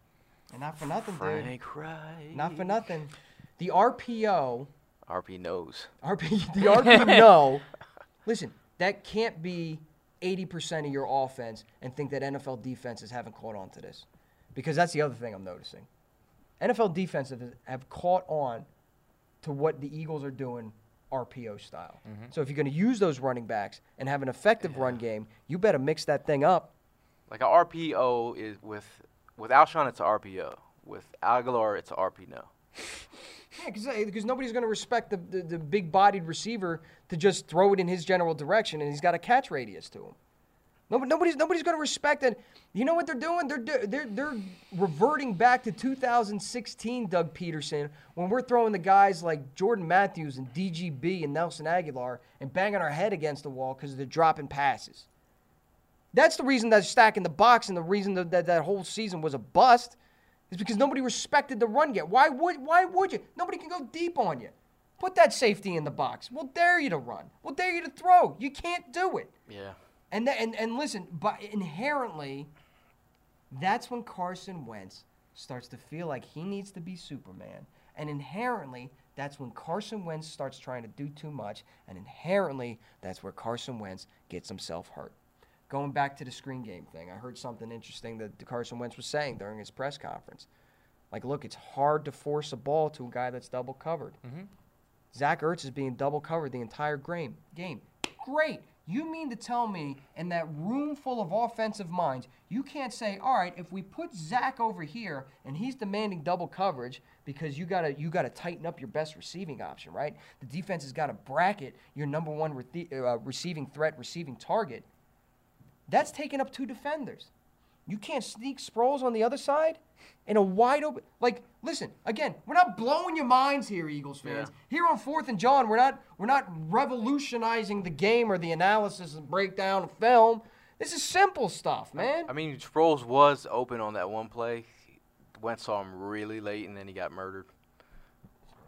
And not for nothing, dude. Frank Reich. Not for nothing. The RPO RP knows. RP, *laughs* the RP no. *laughs* Listen, that can't be 80% of your offense and think that NFL defenses haven't caught on to this. Because that's the other thing I'm noticing. NFL defenses have caught on to what the Eagles are doing RPO style. Mm-hmm. So if you're going to use those running backs and have an effective run game, you better mix that thing up. Like a RPO is with with Alshon, it's a RPO. With Agholor, it's a RP because uh, nobody's going to respect the, the, the big bodied receiver to just throw it in his general direction, and he's got a catch radius to him. Nobody, nobody's nobody's going to respect it. You know what they're doing? They're they're they're reverting back to 2016, Doug Pederson, when we're throwing the guys like Jordan Matthews and DGB and Nelson Agholor and banging our head against the wall because they're dropping passes. That's the reason they're stacking the box, and the reason that that, that whole season was a bust is because nobody respected the run yet. Why would why would you? Nobody can go deep on you. Put that safety in the box. We'll dare you to run. We'll dare you to throw. You can't do it. Yeah. And and and listen, but inherently, that's when Carson Wentz starts to feel like he needs to be Superman. And inherently, that's when Carson Wentz starts trying to do too much. And inherently, that's where Carson Wentz gets himself hurt. Going back to the screen game thing, I heard something interesting that Carson Wentz was saying during his press conference. Like, look, it's hard to force a ball to a guy that's double covered. Zach Ertz is being double covered the entire game. Game. Great. You mean to tell me in that room full of offensive minds, you can't say, all right, if we put Zach over here and he's demanding double coverage because you gotta you gotta tighten up your best receiving option, right? The defense has got to bracket your number one re- uh, receiving threat, receiving target. That's taking up two defenders. You can't sneak Sproles on the other side in a wide open. Like, listen, again, we're not blowing your minds here, Eagles fans. Here on Fourth and John, we're not we're not revolutionizing the game or the analysis and breakdown of film. This is simple stuff, man. I mean, Sproles was open on that one play. Wentz saw him really late, and then he got murdered.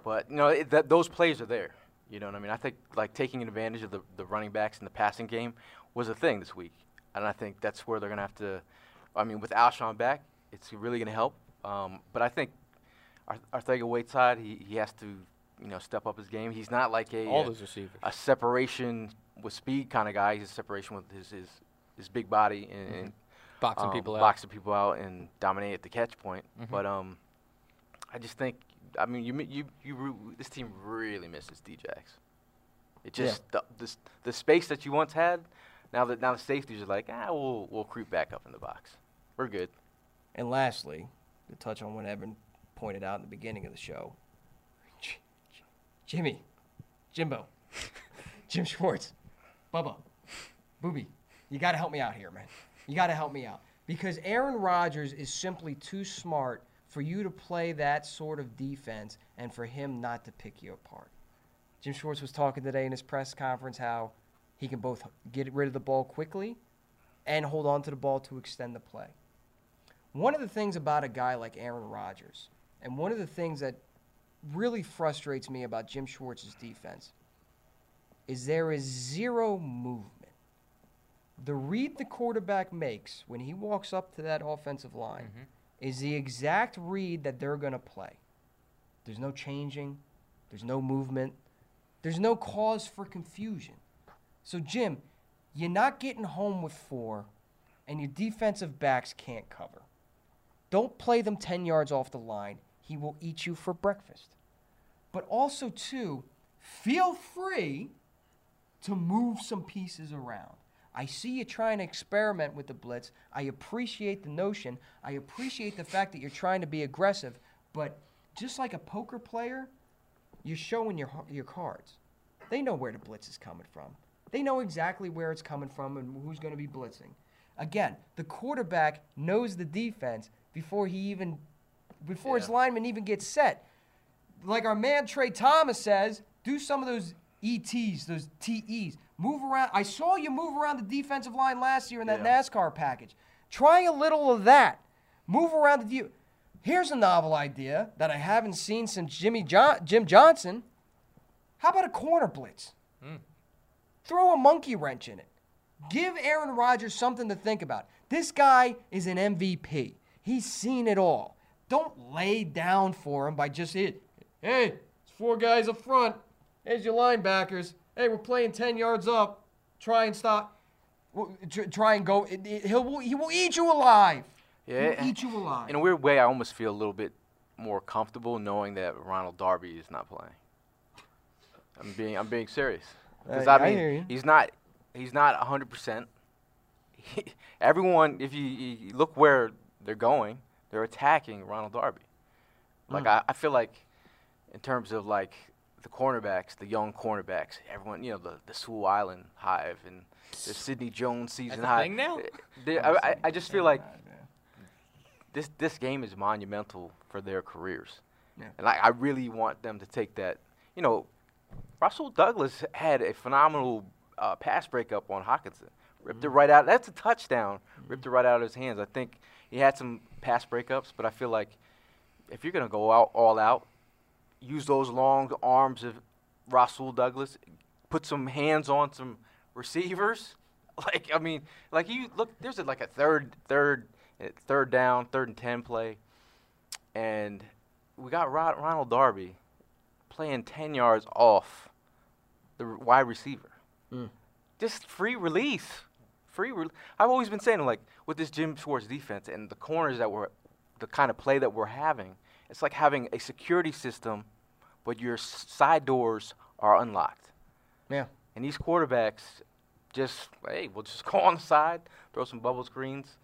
But you know, it, that, those plays are there. You know what I mean? I think like taking advantage of the, the running backs in the passing game was a thing this week, and I think that's where they're gonna have to. I mean, with Alshon back, it's really gonna help. Um, but I think Ar- Arcega-Whiteside, he, he has to you know step up his game. He's not like a All uh, those receivers. a separation with speed kind of guy. He's a separation with his his, his big body and, and Boxing um, people out. boxing people out and dominate at the catch point. But um, I just think I mean you you you this team really misses Djax. It just the, the s- the space that you once had. Now that now the safeties are like ah we'll we'll creep back up in the box. We're good. And lastly, to touch on what Evan pointed out in the beginning of the show, Jimmy, Jimbo, *laughs* Jim Schwartz, Bubba, Booby, you got to help me out here, man. You got to help me out because Aaron Rodgers is simply too smart for you to play that sort of defense and for him not to pick you apart. Jim Schwartz was talking today in his press conference how he can both get rid of the ball quickly and hold on to the ball to extend the play. One of the things about a guy like Aaron Rodgers, and one of the things that really frustrates me about Jim Schwartz's defense, is there is zero movement. The read the quarterback makes when he walks up to that offensive line mm-hmm. is the exact read that they're going to play. There's no changing, there's no movement, there's no cause for confusion. So, Jim, you're not getting home with four, and your defensive backs can't cover. Don't play them 10 yards off the line. He will eat you for breakfast. But also, too, feel free to move some pieces around. I see you trying to experiment with the blitz. I appreciate the notion. I appreciate the fact that you're trying to be aggressive, but just like a poker player, you're showing your your cards. They know where the blitz is coming from. They know exactly where it's coming from and who's going to be blitzing. Again, the quarterback knows the defense before he even before his lineman even gets set. Like our man Trey Thomas says, do some of those ETs, those TEs. Move around. I saw you move around the defensive line last year in that Yeah. NASCAR package. Try a little of that. Move around the view. Here's a novel idea that I haven't seen since Jimmy John- Jim Johnson. How about a corner blitz? Throw a monkey wrench in it. Give Aaron Rodgers something to think about. This guy is an MVP. He's seen it all. Don't lay down for him by just it. Hey, it's four guys up front. Here's your linebackers. Hey, we're playing 10 yards up. Try and stop. Try and go. He'll, he will eat you alive. Yeah, He'll eat you alive. In a weird way, I almost feel a little bit more comfortable knowing that Ronald Darby is not playing. I'm being I'm being serious because I- I I mean you. he's not he's not 100. percent *laughs* Everyone, if you, you look where they're going, they're attacking Ronald Darby. Like I, I feel like, in terms of like the cornerbacks, the young cornerbacks, everyone, you know, the the Sewell Island Hive and the Sidney Jones season a high. now? eh, they- I, I, I just feel like this this game is monumental for their careers, Yeah. and I, I really want them to take that. You know, Rasul Douglas had a phenomenal uh, pass breakup on Hockenson. Ripped it right out. That's a touchdown. Ripped it right out of his hands. I think he had some pass breakups, but I feel like if you're gonna go out all out, use those long arms of Rasul Douglas, put some hands on some receivers. *laughs* Like I mean, like you look, there's a, like a third, third, uh, third down, third and ten play, and we got Rod, Ronald Darby playing ten yards off the wide receiver. Mm. Just free release, free. Re- I've always been saying like with this Jim Schwartz defense and the corners that we're, the kind of play that we're having, it's like having a security system, but your side doors are unlocked. Yeah. And these quarterbacks just, hey, we'll just *laughs* go on the side, throw some bubble screens,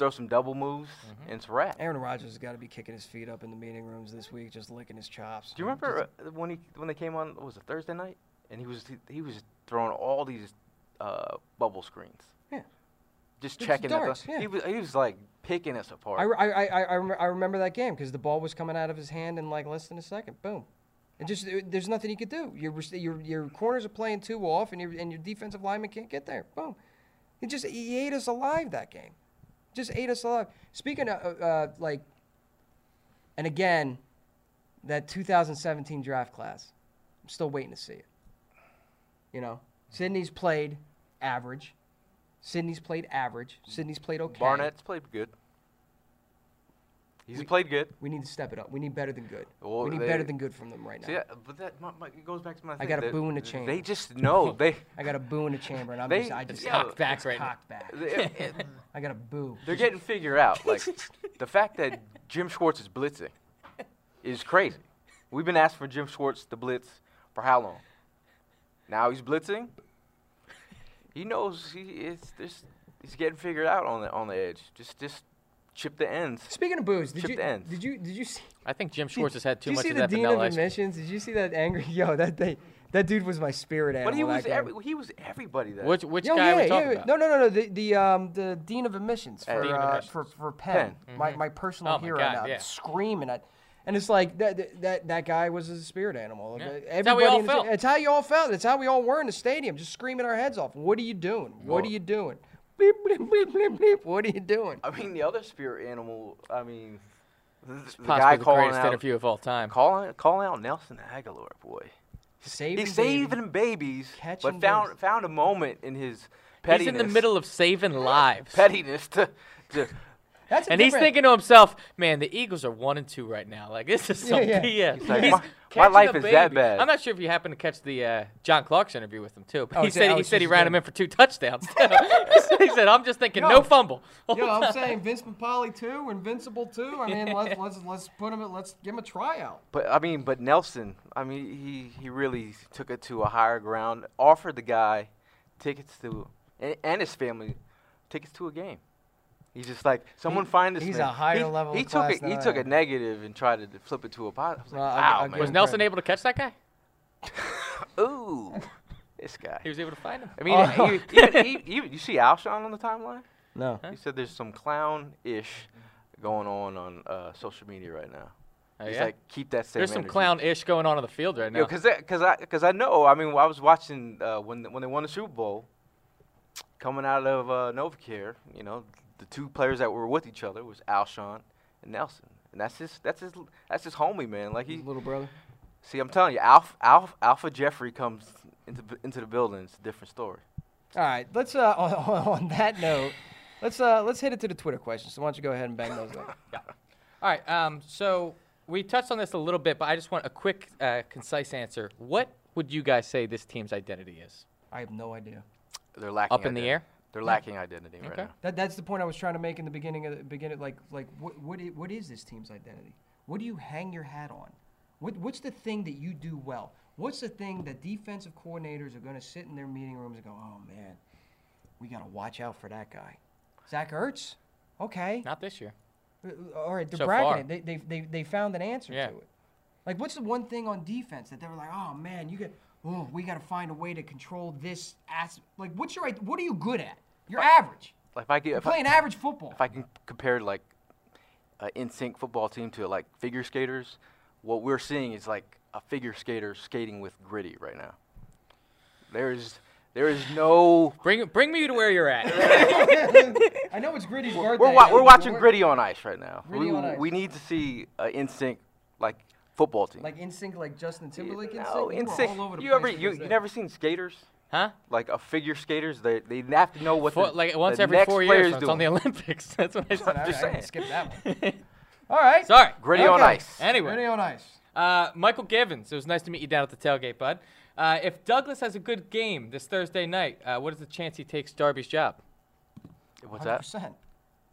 throw some double moves, and it's a wrap. Aaron Rodgers has got to be kicking his feet up in the meeting rooms this week, just licking his chops. Do you remember uh, when he when they came on? What was it Thursday night? And he was he, he was throwing all these uh, bubble screens. Yeah. Just It's checking. at the- darts, yeah. He was he was like picking us apart. I, I, I, I, I rem- I remember that game because the ball was coming out of his hand in like less than a second. Boom. And just there's nothing he could do. Your your your corners are playing too off, and your and your defensive lineman can't get there. Boom. He just he ate us alive that game. Just ate us alive. Speaking of uh, like, and again, that 2017 draft class, I'm still waiting to see it. You know, Sidney's played average. Sidney's played average. Sidney's played okay. Barnett's played good. He's played good. We need to step it up. We need better than good. Well, we need they- better than good from them right now. See, yeah, but that my, my, it goes back to my. Thing. got a that boo in the chamber. They just know *laughs* they. I got a boo in the chamber, and I'm They- just, I just cocked back it's right now. cocked back. they- *laughs* I got a boo. *laughs* they're getting figured out. Like the fact that Jim Schwartz is blitzing is crazy. We've been asking for Jim Schwartz to blitz for how long? Now he's blitzing. He knows he is. There's, he's getting figured out on the on the edge. Just just chip the ends. Speaking of booze, did Chip you the ends. did you did you see? I think Jim *laughs* Schwartz has had too did you see of the that dean vanilla of ice cream. admissions? Did you see that angry? *laughs* Yo, that they, that dude was my spirit animal. But he that was game. every, he was everybody that. Which which Yo, guy yeah, are we talking yeah. about? No, no, no, no. The the um the dean of admissions Uh, for Dean of uh, admissions. for for Penn, Penn. my my personal Oh, my hero God, now, yeah. screaming at. And it's like that, that that that guy was a spirit animal. Yeah. Like, That's how we all in the- felt. It's how you all felt. It's how we all were in the stadium, just screaming our heads off. What are you doing? What are you doing? Bleep, bleep, bleep, bleep, bleep. What are you doing? I mean, the other spirit animal. I mean, the, the guy the calling greatest out, interview of all time. calling calling out Nelson Agholor, boy. Saving He's saving babies, Catching but found babies. found a moment in his pettiness. He's in the middle of saving *laughs* lives. pettiness to, to That's a and he's thinking to himself, "Man, the Eagles are one and two right now. Like this is some Yeah, BS." He's like, He's "My- my life is that bad. I'm not sure if you happened to catch the uh, John Clark's interview with him too, but Oh, he is said oh, he it's said he ran him in for two touchdowns. *laughs* he said, "I'm just thinking, Yo. no fumble." Yo, I'm *laughs* saying Vince Papale too, Invincible too. I mean, let's let's let's put him. Let's give him a tryout. But I mean, but Nelson, I mean, he he really took it to a higher ground. Offered the guy tickets to, and, and his family, tickets to a game. He's just like someone find this. he's man. a higher he, level He of took class it. He I took a negative and tried to flip it to a positive. I was like, Well, wow, man. Was Nelson able to catch that guy? *laughs* Ooh, this guy. He was able to find him. I mean, Oh. he- even, he, even, *laughs* you see Alshon on the timeline? No. He said there's some clown-ish going on on uh, social media right now. Oh, He's yeah? like, keep that same There's some clown-ish going on in the field right now. Yo, cause, cause I, cause I know. I mean, I was watching uh, when when they won the Super Bowl, coming out of uh, NovaCare. You know, the two players that were with each other was Alshon and Nelson, and that's his that's his that's his homie, man. Like he, little brother. see, I'm telling you, Alpha Alpha, Alpha Jeffery comes into into the building. It's a different story. All right, let's uh *laughs* on, on that note, let's uh let's hit it to the Twitter questions. So why don't you go ahead and bang those up? *laughs* All right. Um, so we touched on this a little bit, but I just want a quick, uh, concise answer. What would you guys say this team's identity is? I have no idea. They're lacking Up in the air? They're lacking identity right now. That that's the point I was trying to make in the beginning of the beginning. Like like what what is, what is this team's identity? What do you hang your hat on? What what's the thing that you do well? What's the thing that defensive coordinators are going to sit in their meeting rooms and go, oh man, we got to watch out for that guy, Zach Ertz. Okay, Not this year. Uh, all right, they're So bragging far. it. They, they, they, they found an answer Yeah. to it. Like, what's the one thing on defense that they were like, oh man, you get, oh, we got to find a way to control this ass. Like, what's your, what are you good at? You're average. Like if I get You're I, playing average football. if I can compare like an in sync football team to like figure skaters, what we're seeing is like a figure skater skating with gritty right now. There's there is no Bring bring me to where you're at. *laughs* I know it's Gritty's birthday. we're, wa- we're but watching gritty on ice right now. We, on ice. we need to see an in sync like football team. Like in sync, like Justin Timberlake in no, sync. in sync. all over the You ever you, you never seen skaters? huh? Like a figure skaters, they they have to know what Four, the, like once the every next four years, when it's on the. Olympics. *laughs* That's what I I, said. I, just I saying. skip that one. *laughs* All right. Sorry. Gritty on ice. Anyway, Gritty on ice. uh, Michael Givens. It was nice to meet you down at the tailgate, bud. Uh, if Douglas has a good game this Thursday night, uh, what is the chance he takes Darby's job? What's that? 100%.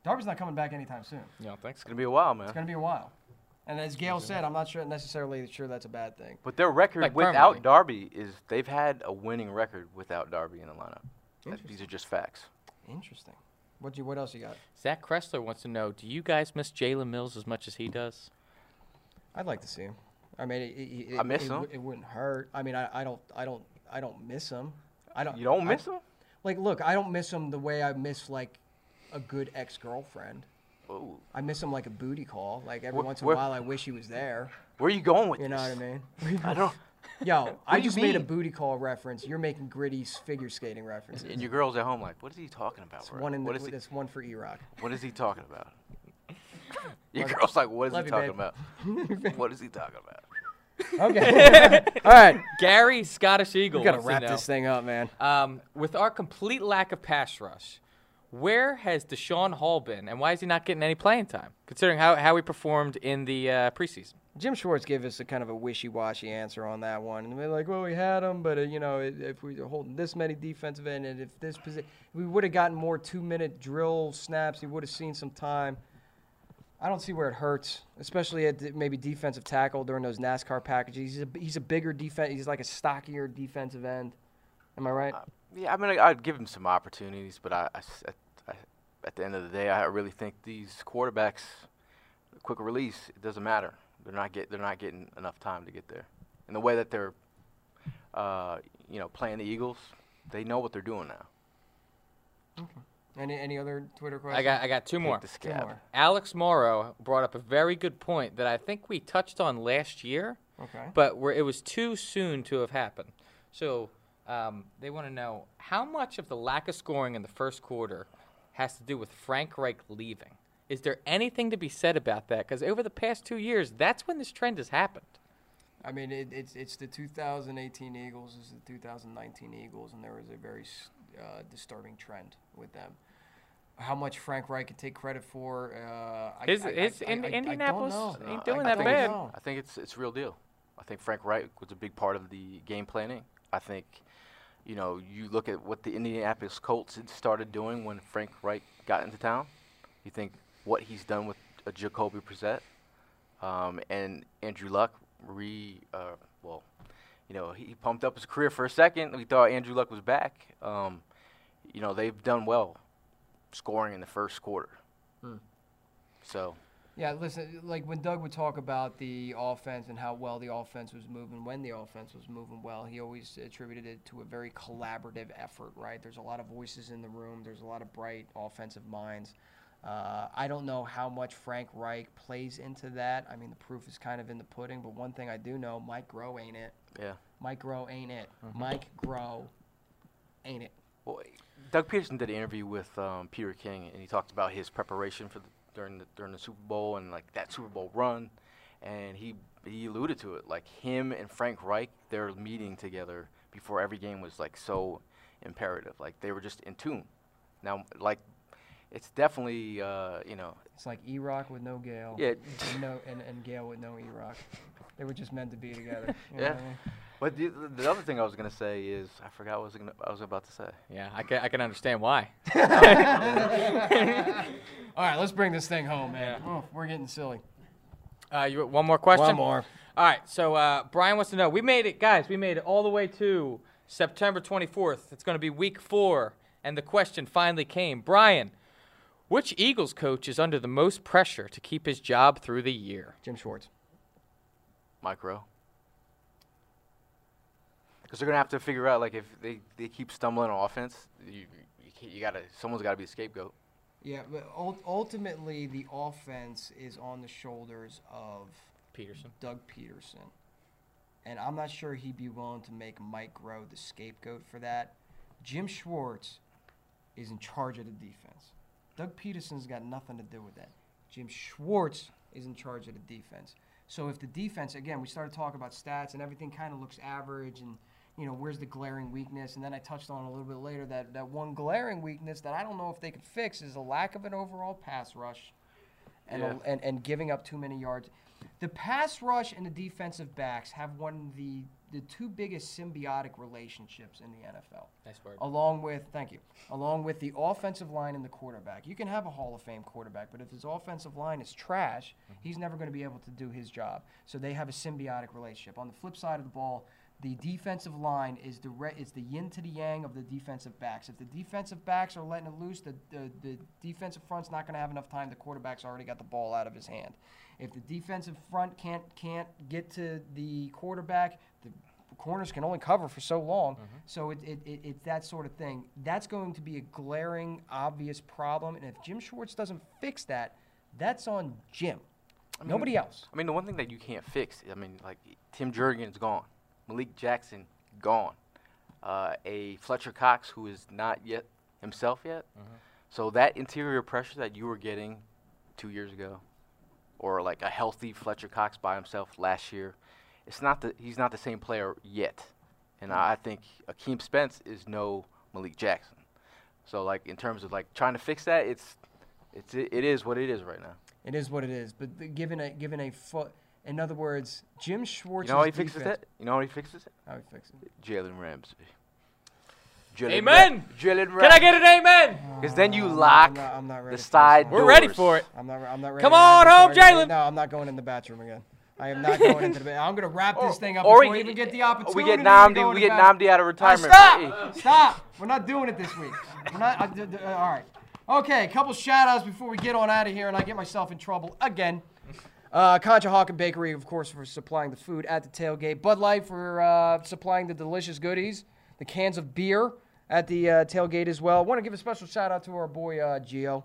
Darby's not coming back anytime soon. You don't think It's gonna be a while, man. It's going to be a while. And as Gail said, I'm not sure necessarily sure that's a bad thing. But their record Like without permanently. Darby is they've had a winning record without Darby in the lineup. That- These are just facts. Interesting. What you? What else you got? Zach Kressler wants to know: Do you guys miss Jalen Mills as much as he does? I'd like to see him. I mean, it, it, it, I miss it, him. wou- It wouldn't hurt. I mean, I, I don't, I don't, I don't miss him. I don't. You don't I- miss him? Like, look, I don't miss him the way I miss like a good ex-girlfriend. Ooh. I miss him like a booty call. Like every Wh- once in a where- while, I wish he was there. Where are you going with You know what I mean? *laughs* I don't. Yo, *laughs* I just made a booty call reference. You're making Gritty's figure skating references. And your girl's at home like, what is he talking about, It's bro? one in the, what, is he, it's one for E-Rock. what is he talking about? *laughs* Your Love you. girl's like, what is Love he you, talking babe. about? what is he talking about? Okay. All right. Gary Scottish Eagle. We gotta wants to wrap this thing up, man. Um, with our complete lack of pass rush, where has Daeshon Hall been, and why is he not getting any playing time? Considering how, how he performed in the uh, preseason. Jim Schwartz gave us a kind of a wishy-washy answer on that one, and we're like, "Well, we had him, but uh, you know, if we were holding this many defensive end, and if this position, we would have gotten more two-minute drill snaps. He would have seen some time. I don't see where it hurts, especially at maybe defensive tackle during those NASCAR packages. He's a, he's a bigger defense. He's like a stockier defensive end. Am I right? Yeah, I mean, I- I'd give him some opportunities, but I, I s- at, I- at the end of the day, I really think these quarterbacks, quick release, it doesn't matter. They're not get they're not getting enough time to get there. And the way that they're, uh, you know, playing the Eagles, they know what they're doing now. Okay. Any any other Twitter questions? I got I got two more. Take the Two more. Alex Morrow brought up a very good point that I think we touched on last year, Okay. but where it was too soon to have happened. So um, they want to know how much of the lack of scoring in the first quarter has to do with Frank Reich leaving. Is there anything to be said about that? Because over the past two years, that's when this trend has happened. I mean, it, it's it's the 2018 Eagles, it's the 2019 Eagles, and there was a very uh, disturbing trend with them. how much Frank Reich can take credit for. Uh, I- His- I, his I, I, Indianapolis know. ain't doing I that think bad. it's- No. I think it's it's real deal. I think Frank Reich was a big part of the game planning. I think, you know, you look at what the Indianapolis Colts had started doing when Frank Reich got into town. You think what he's done with uh, Jacoby Brissett um, and Andrew Luck. Re, uh, well, you know, he pumped up his career for a second. We thought Andrew Luck was back. Um, you know, they've done well scoring in the first quarter. So. Yeah, listen, like when Doug would talk about the offense and how well the offense was moving, when the offense was moving well, he always attributed it to a very collaborative effort, right? There's a lot of voices in the room, there's a lot of bright offensive minds. Uh, I don't know how much Frank Reich plays into that. I mean, the proof is kind of in the pudding, but one thing I do know Mike Groh ain't it. Yeah. Mike Groh ain't it. Mike Groh ain't it. Well, Doug Pederson did an interview with um, Peter King, and he talked about his preparation for the, during the during the Super Bowl and like that Super Bowl run, and he he alluded to it like him and Frank Reich, their meeting together before every game was like so imperative, like they were just in tune. Now, like it's definitely uh, you know It's like E-Rock with no Gale. Yeah. And, no, and, and Gale with no E-Rock. They were just meant to be together. you know yeah. what I mean? But the, the other thing I was gonna say is I forgot what I was gonna, I was about to say. Yeah, I can, I can understand why. *laughs* *laughs* All right, let's bring this thing home, man. Oh, we're getting silly. Uh, you one more question? One more. All right. So uh, Brian wants to know. We made it, guys. We made it all the way to September 24th. It's going to be Week Four, and the question finally came. Brian, which Eagles coach is under the most pressure to keep his job through the year? Jim Schwartz. Mike Groh. Because they're gonna have to figure out like if they, they keep stumbling on offense, you you, you gotta someone's gotta be the scapegoat. Yeah, but ul- ultimately the offense is on the shoulders of Pederson. Doug Pederson. And I'm not sure he'd be willing to make Mike Groh the scapegoat for that. Jim Schwartz is in charge of the defense. Doug Pederson's got nothing to do with that. Jim Schwartz is in charge of the defense. So if the defense, again, we started talking about stats and everything kind of looks average and, you know, where's the glaring weakness? And then I touched on a little bit later that, that one glaring weakness that I don't know if they could fix is a lack of an overall pass rush and, Yeah. and, and giving up too many yards. The pass rush and the defensive backs have one of the, the two biggest symbiotic relationships in the NFL. Nice word. Along with, thank you, along with the offensive line and the quarterback. You can have a Hall of Fame quarterback, but if his offensive line is trash, mm-hmm. he's never going to be able to do his job. So they have a symbiotic relationship. On the flip side of the ball, the defensive line is the re- is the yin to the yang of the defensive backs. If the defensive backs are letting it loose, the, the, the defensive front's not going to have enough time. The quarterback's already got the ball out of his hand. If the defensive front can't can't get to the quarterback, the corners can only cover for so long. Mm-hmm. So it, it, it, it's that sort of thing. That's going to be a glaring, obvious problem. And if Jim Schwartz doesn't fix that, that's on Jim. Nobody else. I mean, the one thing that you can't fix, I mean, like Tim Jernigan gone, Malik Jackson gone, uh, a Fletcher Cox who is not yet himself yet. So that interior pressure that you were getting two years ago, or like a healthy Fletcher Cox by himself last year, it's not the he's not the same player yet. And I I think Akeem Spence is no Malik Jackson. So like in terms of like trying to fix that, it's it's it, it is what it is right now. It is what it is. But the, given a given a foot, in other words, Jim Schwartz. You know how he fixes it? You know how he fixes it? How he fixes it? Jalen Ramsey. Jalen Amen. Jalen Ramsey. Can I get an amen? Because then you lock I'm not, I'm not ready the side one. We're ready for it. I'm not. I'm not ready. Come on home, argument. Jalen. No, I'm not going in the bathroom again. I am not going into the. ba- I'm going to wrap this *laughs* thing up Or before we I even get- get the opportunity. We get Nnamdi. We get. Nnamdi out of retirement. stop! for- Stop! We're not doing it this week. We're not. I, d- d- uh, all right. Okay, a couple shout outs before we get on out of here and I get myself in trouble again. Uh, Concha Hawk Bakery, of course, for supplying the food at the tailgate. Bud Light for uh, supplying the delicious goodies. The cans of beer at the uh, tailgate as well. want to give a special shout out to our boy uh, Gio.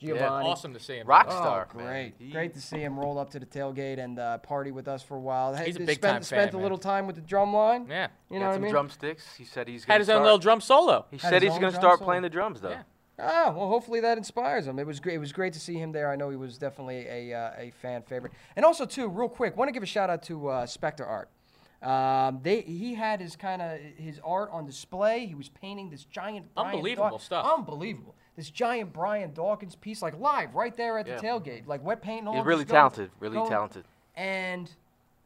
Giovanni. Awesome to see him. Rock Oh, star. man. great. He- Great to see him roll up to the tailgate and uh, party with us for a while. He's a big spent, time Spent fan, a man. little time with the drum line. Yeah. You Got know what I some mean? drumsticks. He said he's Had gonna Had his own little drum solo. He Had said he's gonna start solo. playing the drums though. Yeah. Ah, well, hopefully that inspires him. It was great. It was great to see him there. I know he was definitely a, uh, a fan favorite. And also, too, real quick, want to give a shout out to uh, Spectre Art. Um, they he had his kind of his art on display. He was painting this giant Brian Unbelievable Dog- stuff. Unbelievable. this giant Brian Dawkins piece, like live right there at the Yeah. tailgate, like wet paint and all. He's just really going- talented. Really going- talented. And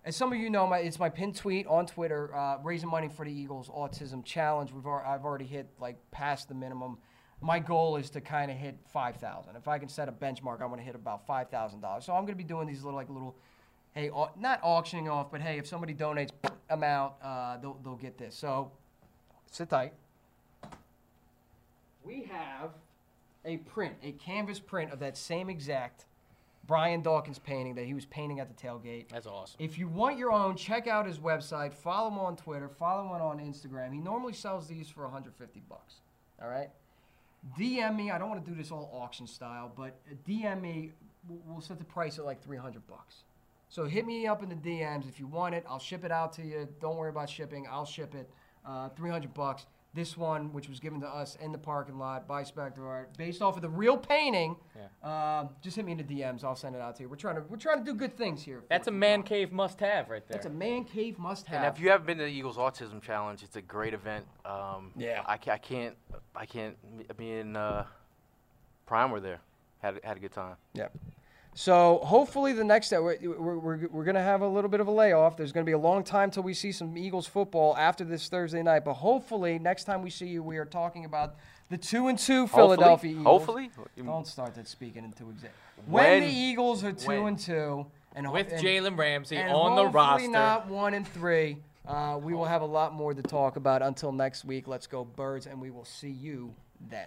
as some of you know, my, it's my pinned tweet on Twitter, uh, raising money for the Eagles Autism Challenge. We've al- I've already hit like past the minimum. My goal is to kind of hit five thousand. If I can set a benchmark, I want to hit about five thousand dollars. So I'm going to be doing these little like little, hey, au- not auctioning off, but hey, if somebody donates *clears throat* amount, uh, they'll they'll get this. So sit tight. We have a print, a canvas print of that same exact Brian Dawkins painting that he was painting at the tailgate. That's awesome. If you want your own, check out his website. Follow him on Twitter. Follow him on Instagram. He normally sells these for 150 bucks. All right. DM me. I don't want to do this all auction style, but DM me. We'll set the price at like 300 bucks. So hit me up in the DMs if you want it. I'll ship it out to you. Don't worry about shipping. I'll ship it. Uh, 300 bucks. This one, which was given to us in the parking lot by Spectre Art, based off of the real painting. Uh, just hit me in the DMs. I'll send it out to you. We're trying to we're trying to do good things here. That's a man cave must-have right there. That's a man cave must have. And if you haven't been to the Eagles Autism Challenge, it's a great event. Um, Yeah. I, ca- I can't. I can't. Me and uh, Prime were there. Had had a good time. Yeah. So hopefully the next day we're, we're, we're, we're going to have a little bit of a layoff. There's going to be a long time till we see some Eagles football after this Thursday night. But hopefully next time we see you, we are talking about the two and two Philadelphia Eagles. Hopefully. Don't start that speaking into existence. When, When? the Eagles are two When? and two, and With Jalen Ramsey and on the hopefully roster. not one and three. Uh, we will have a lot more to talk about until next week. Let's go Birds, and we will see you then.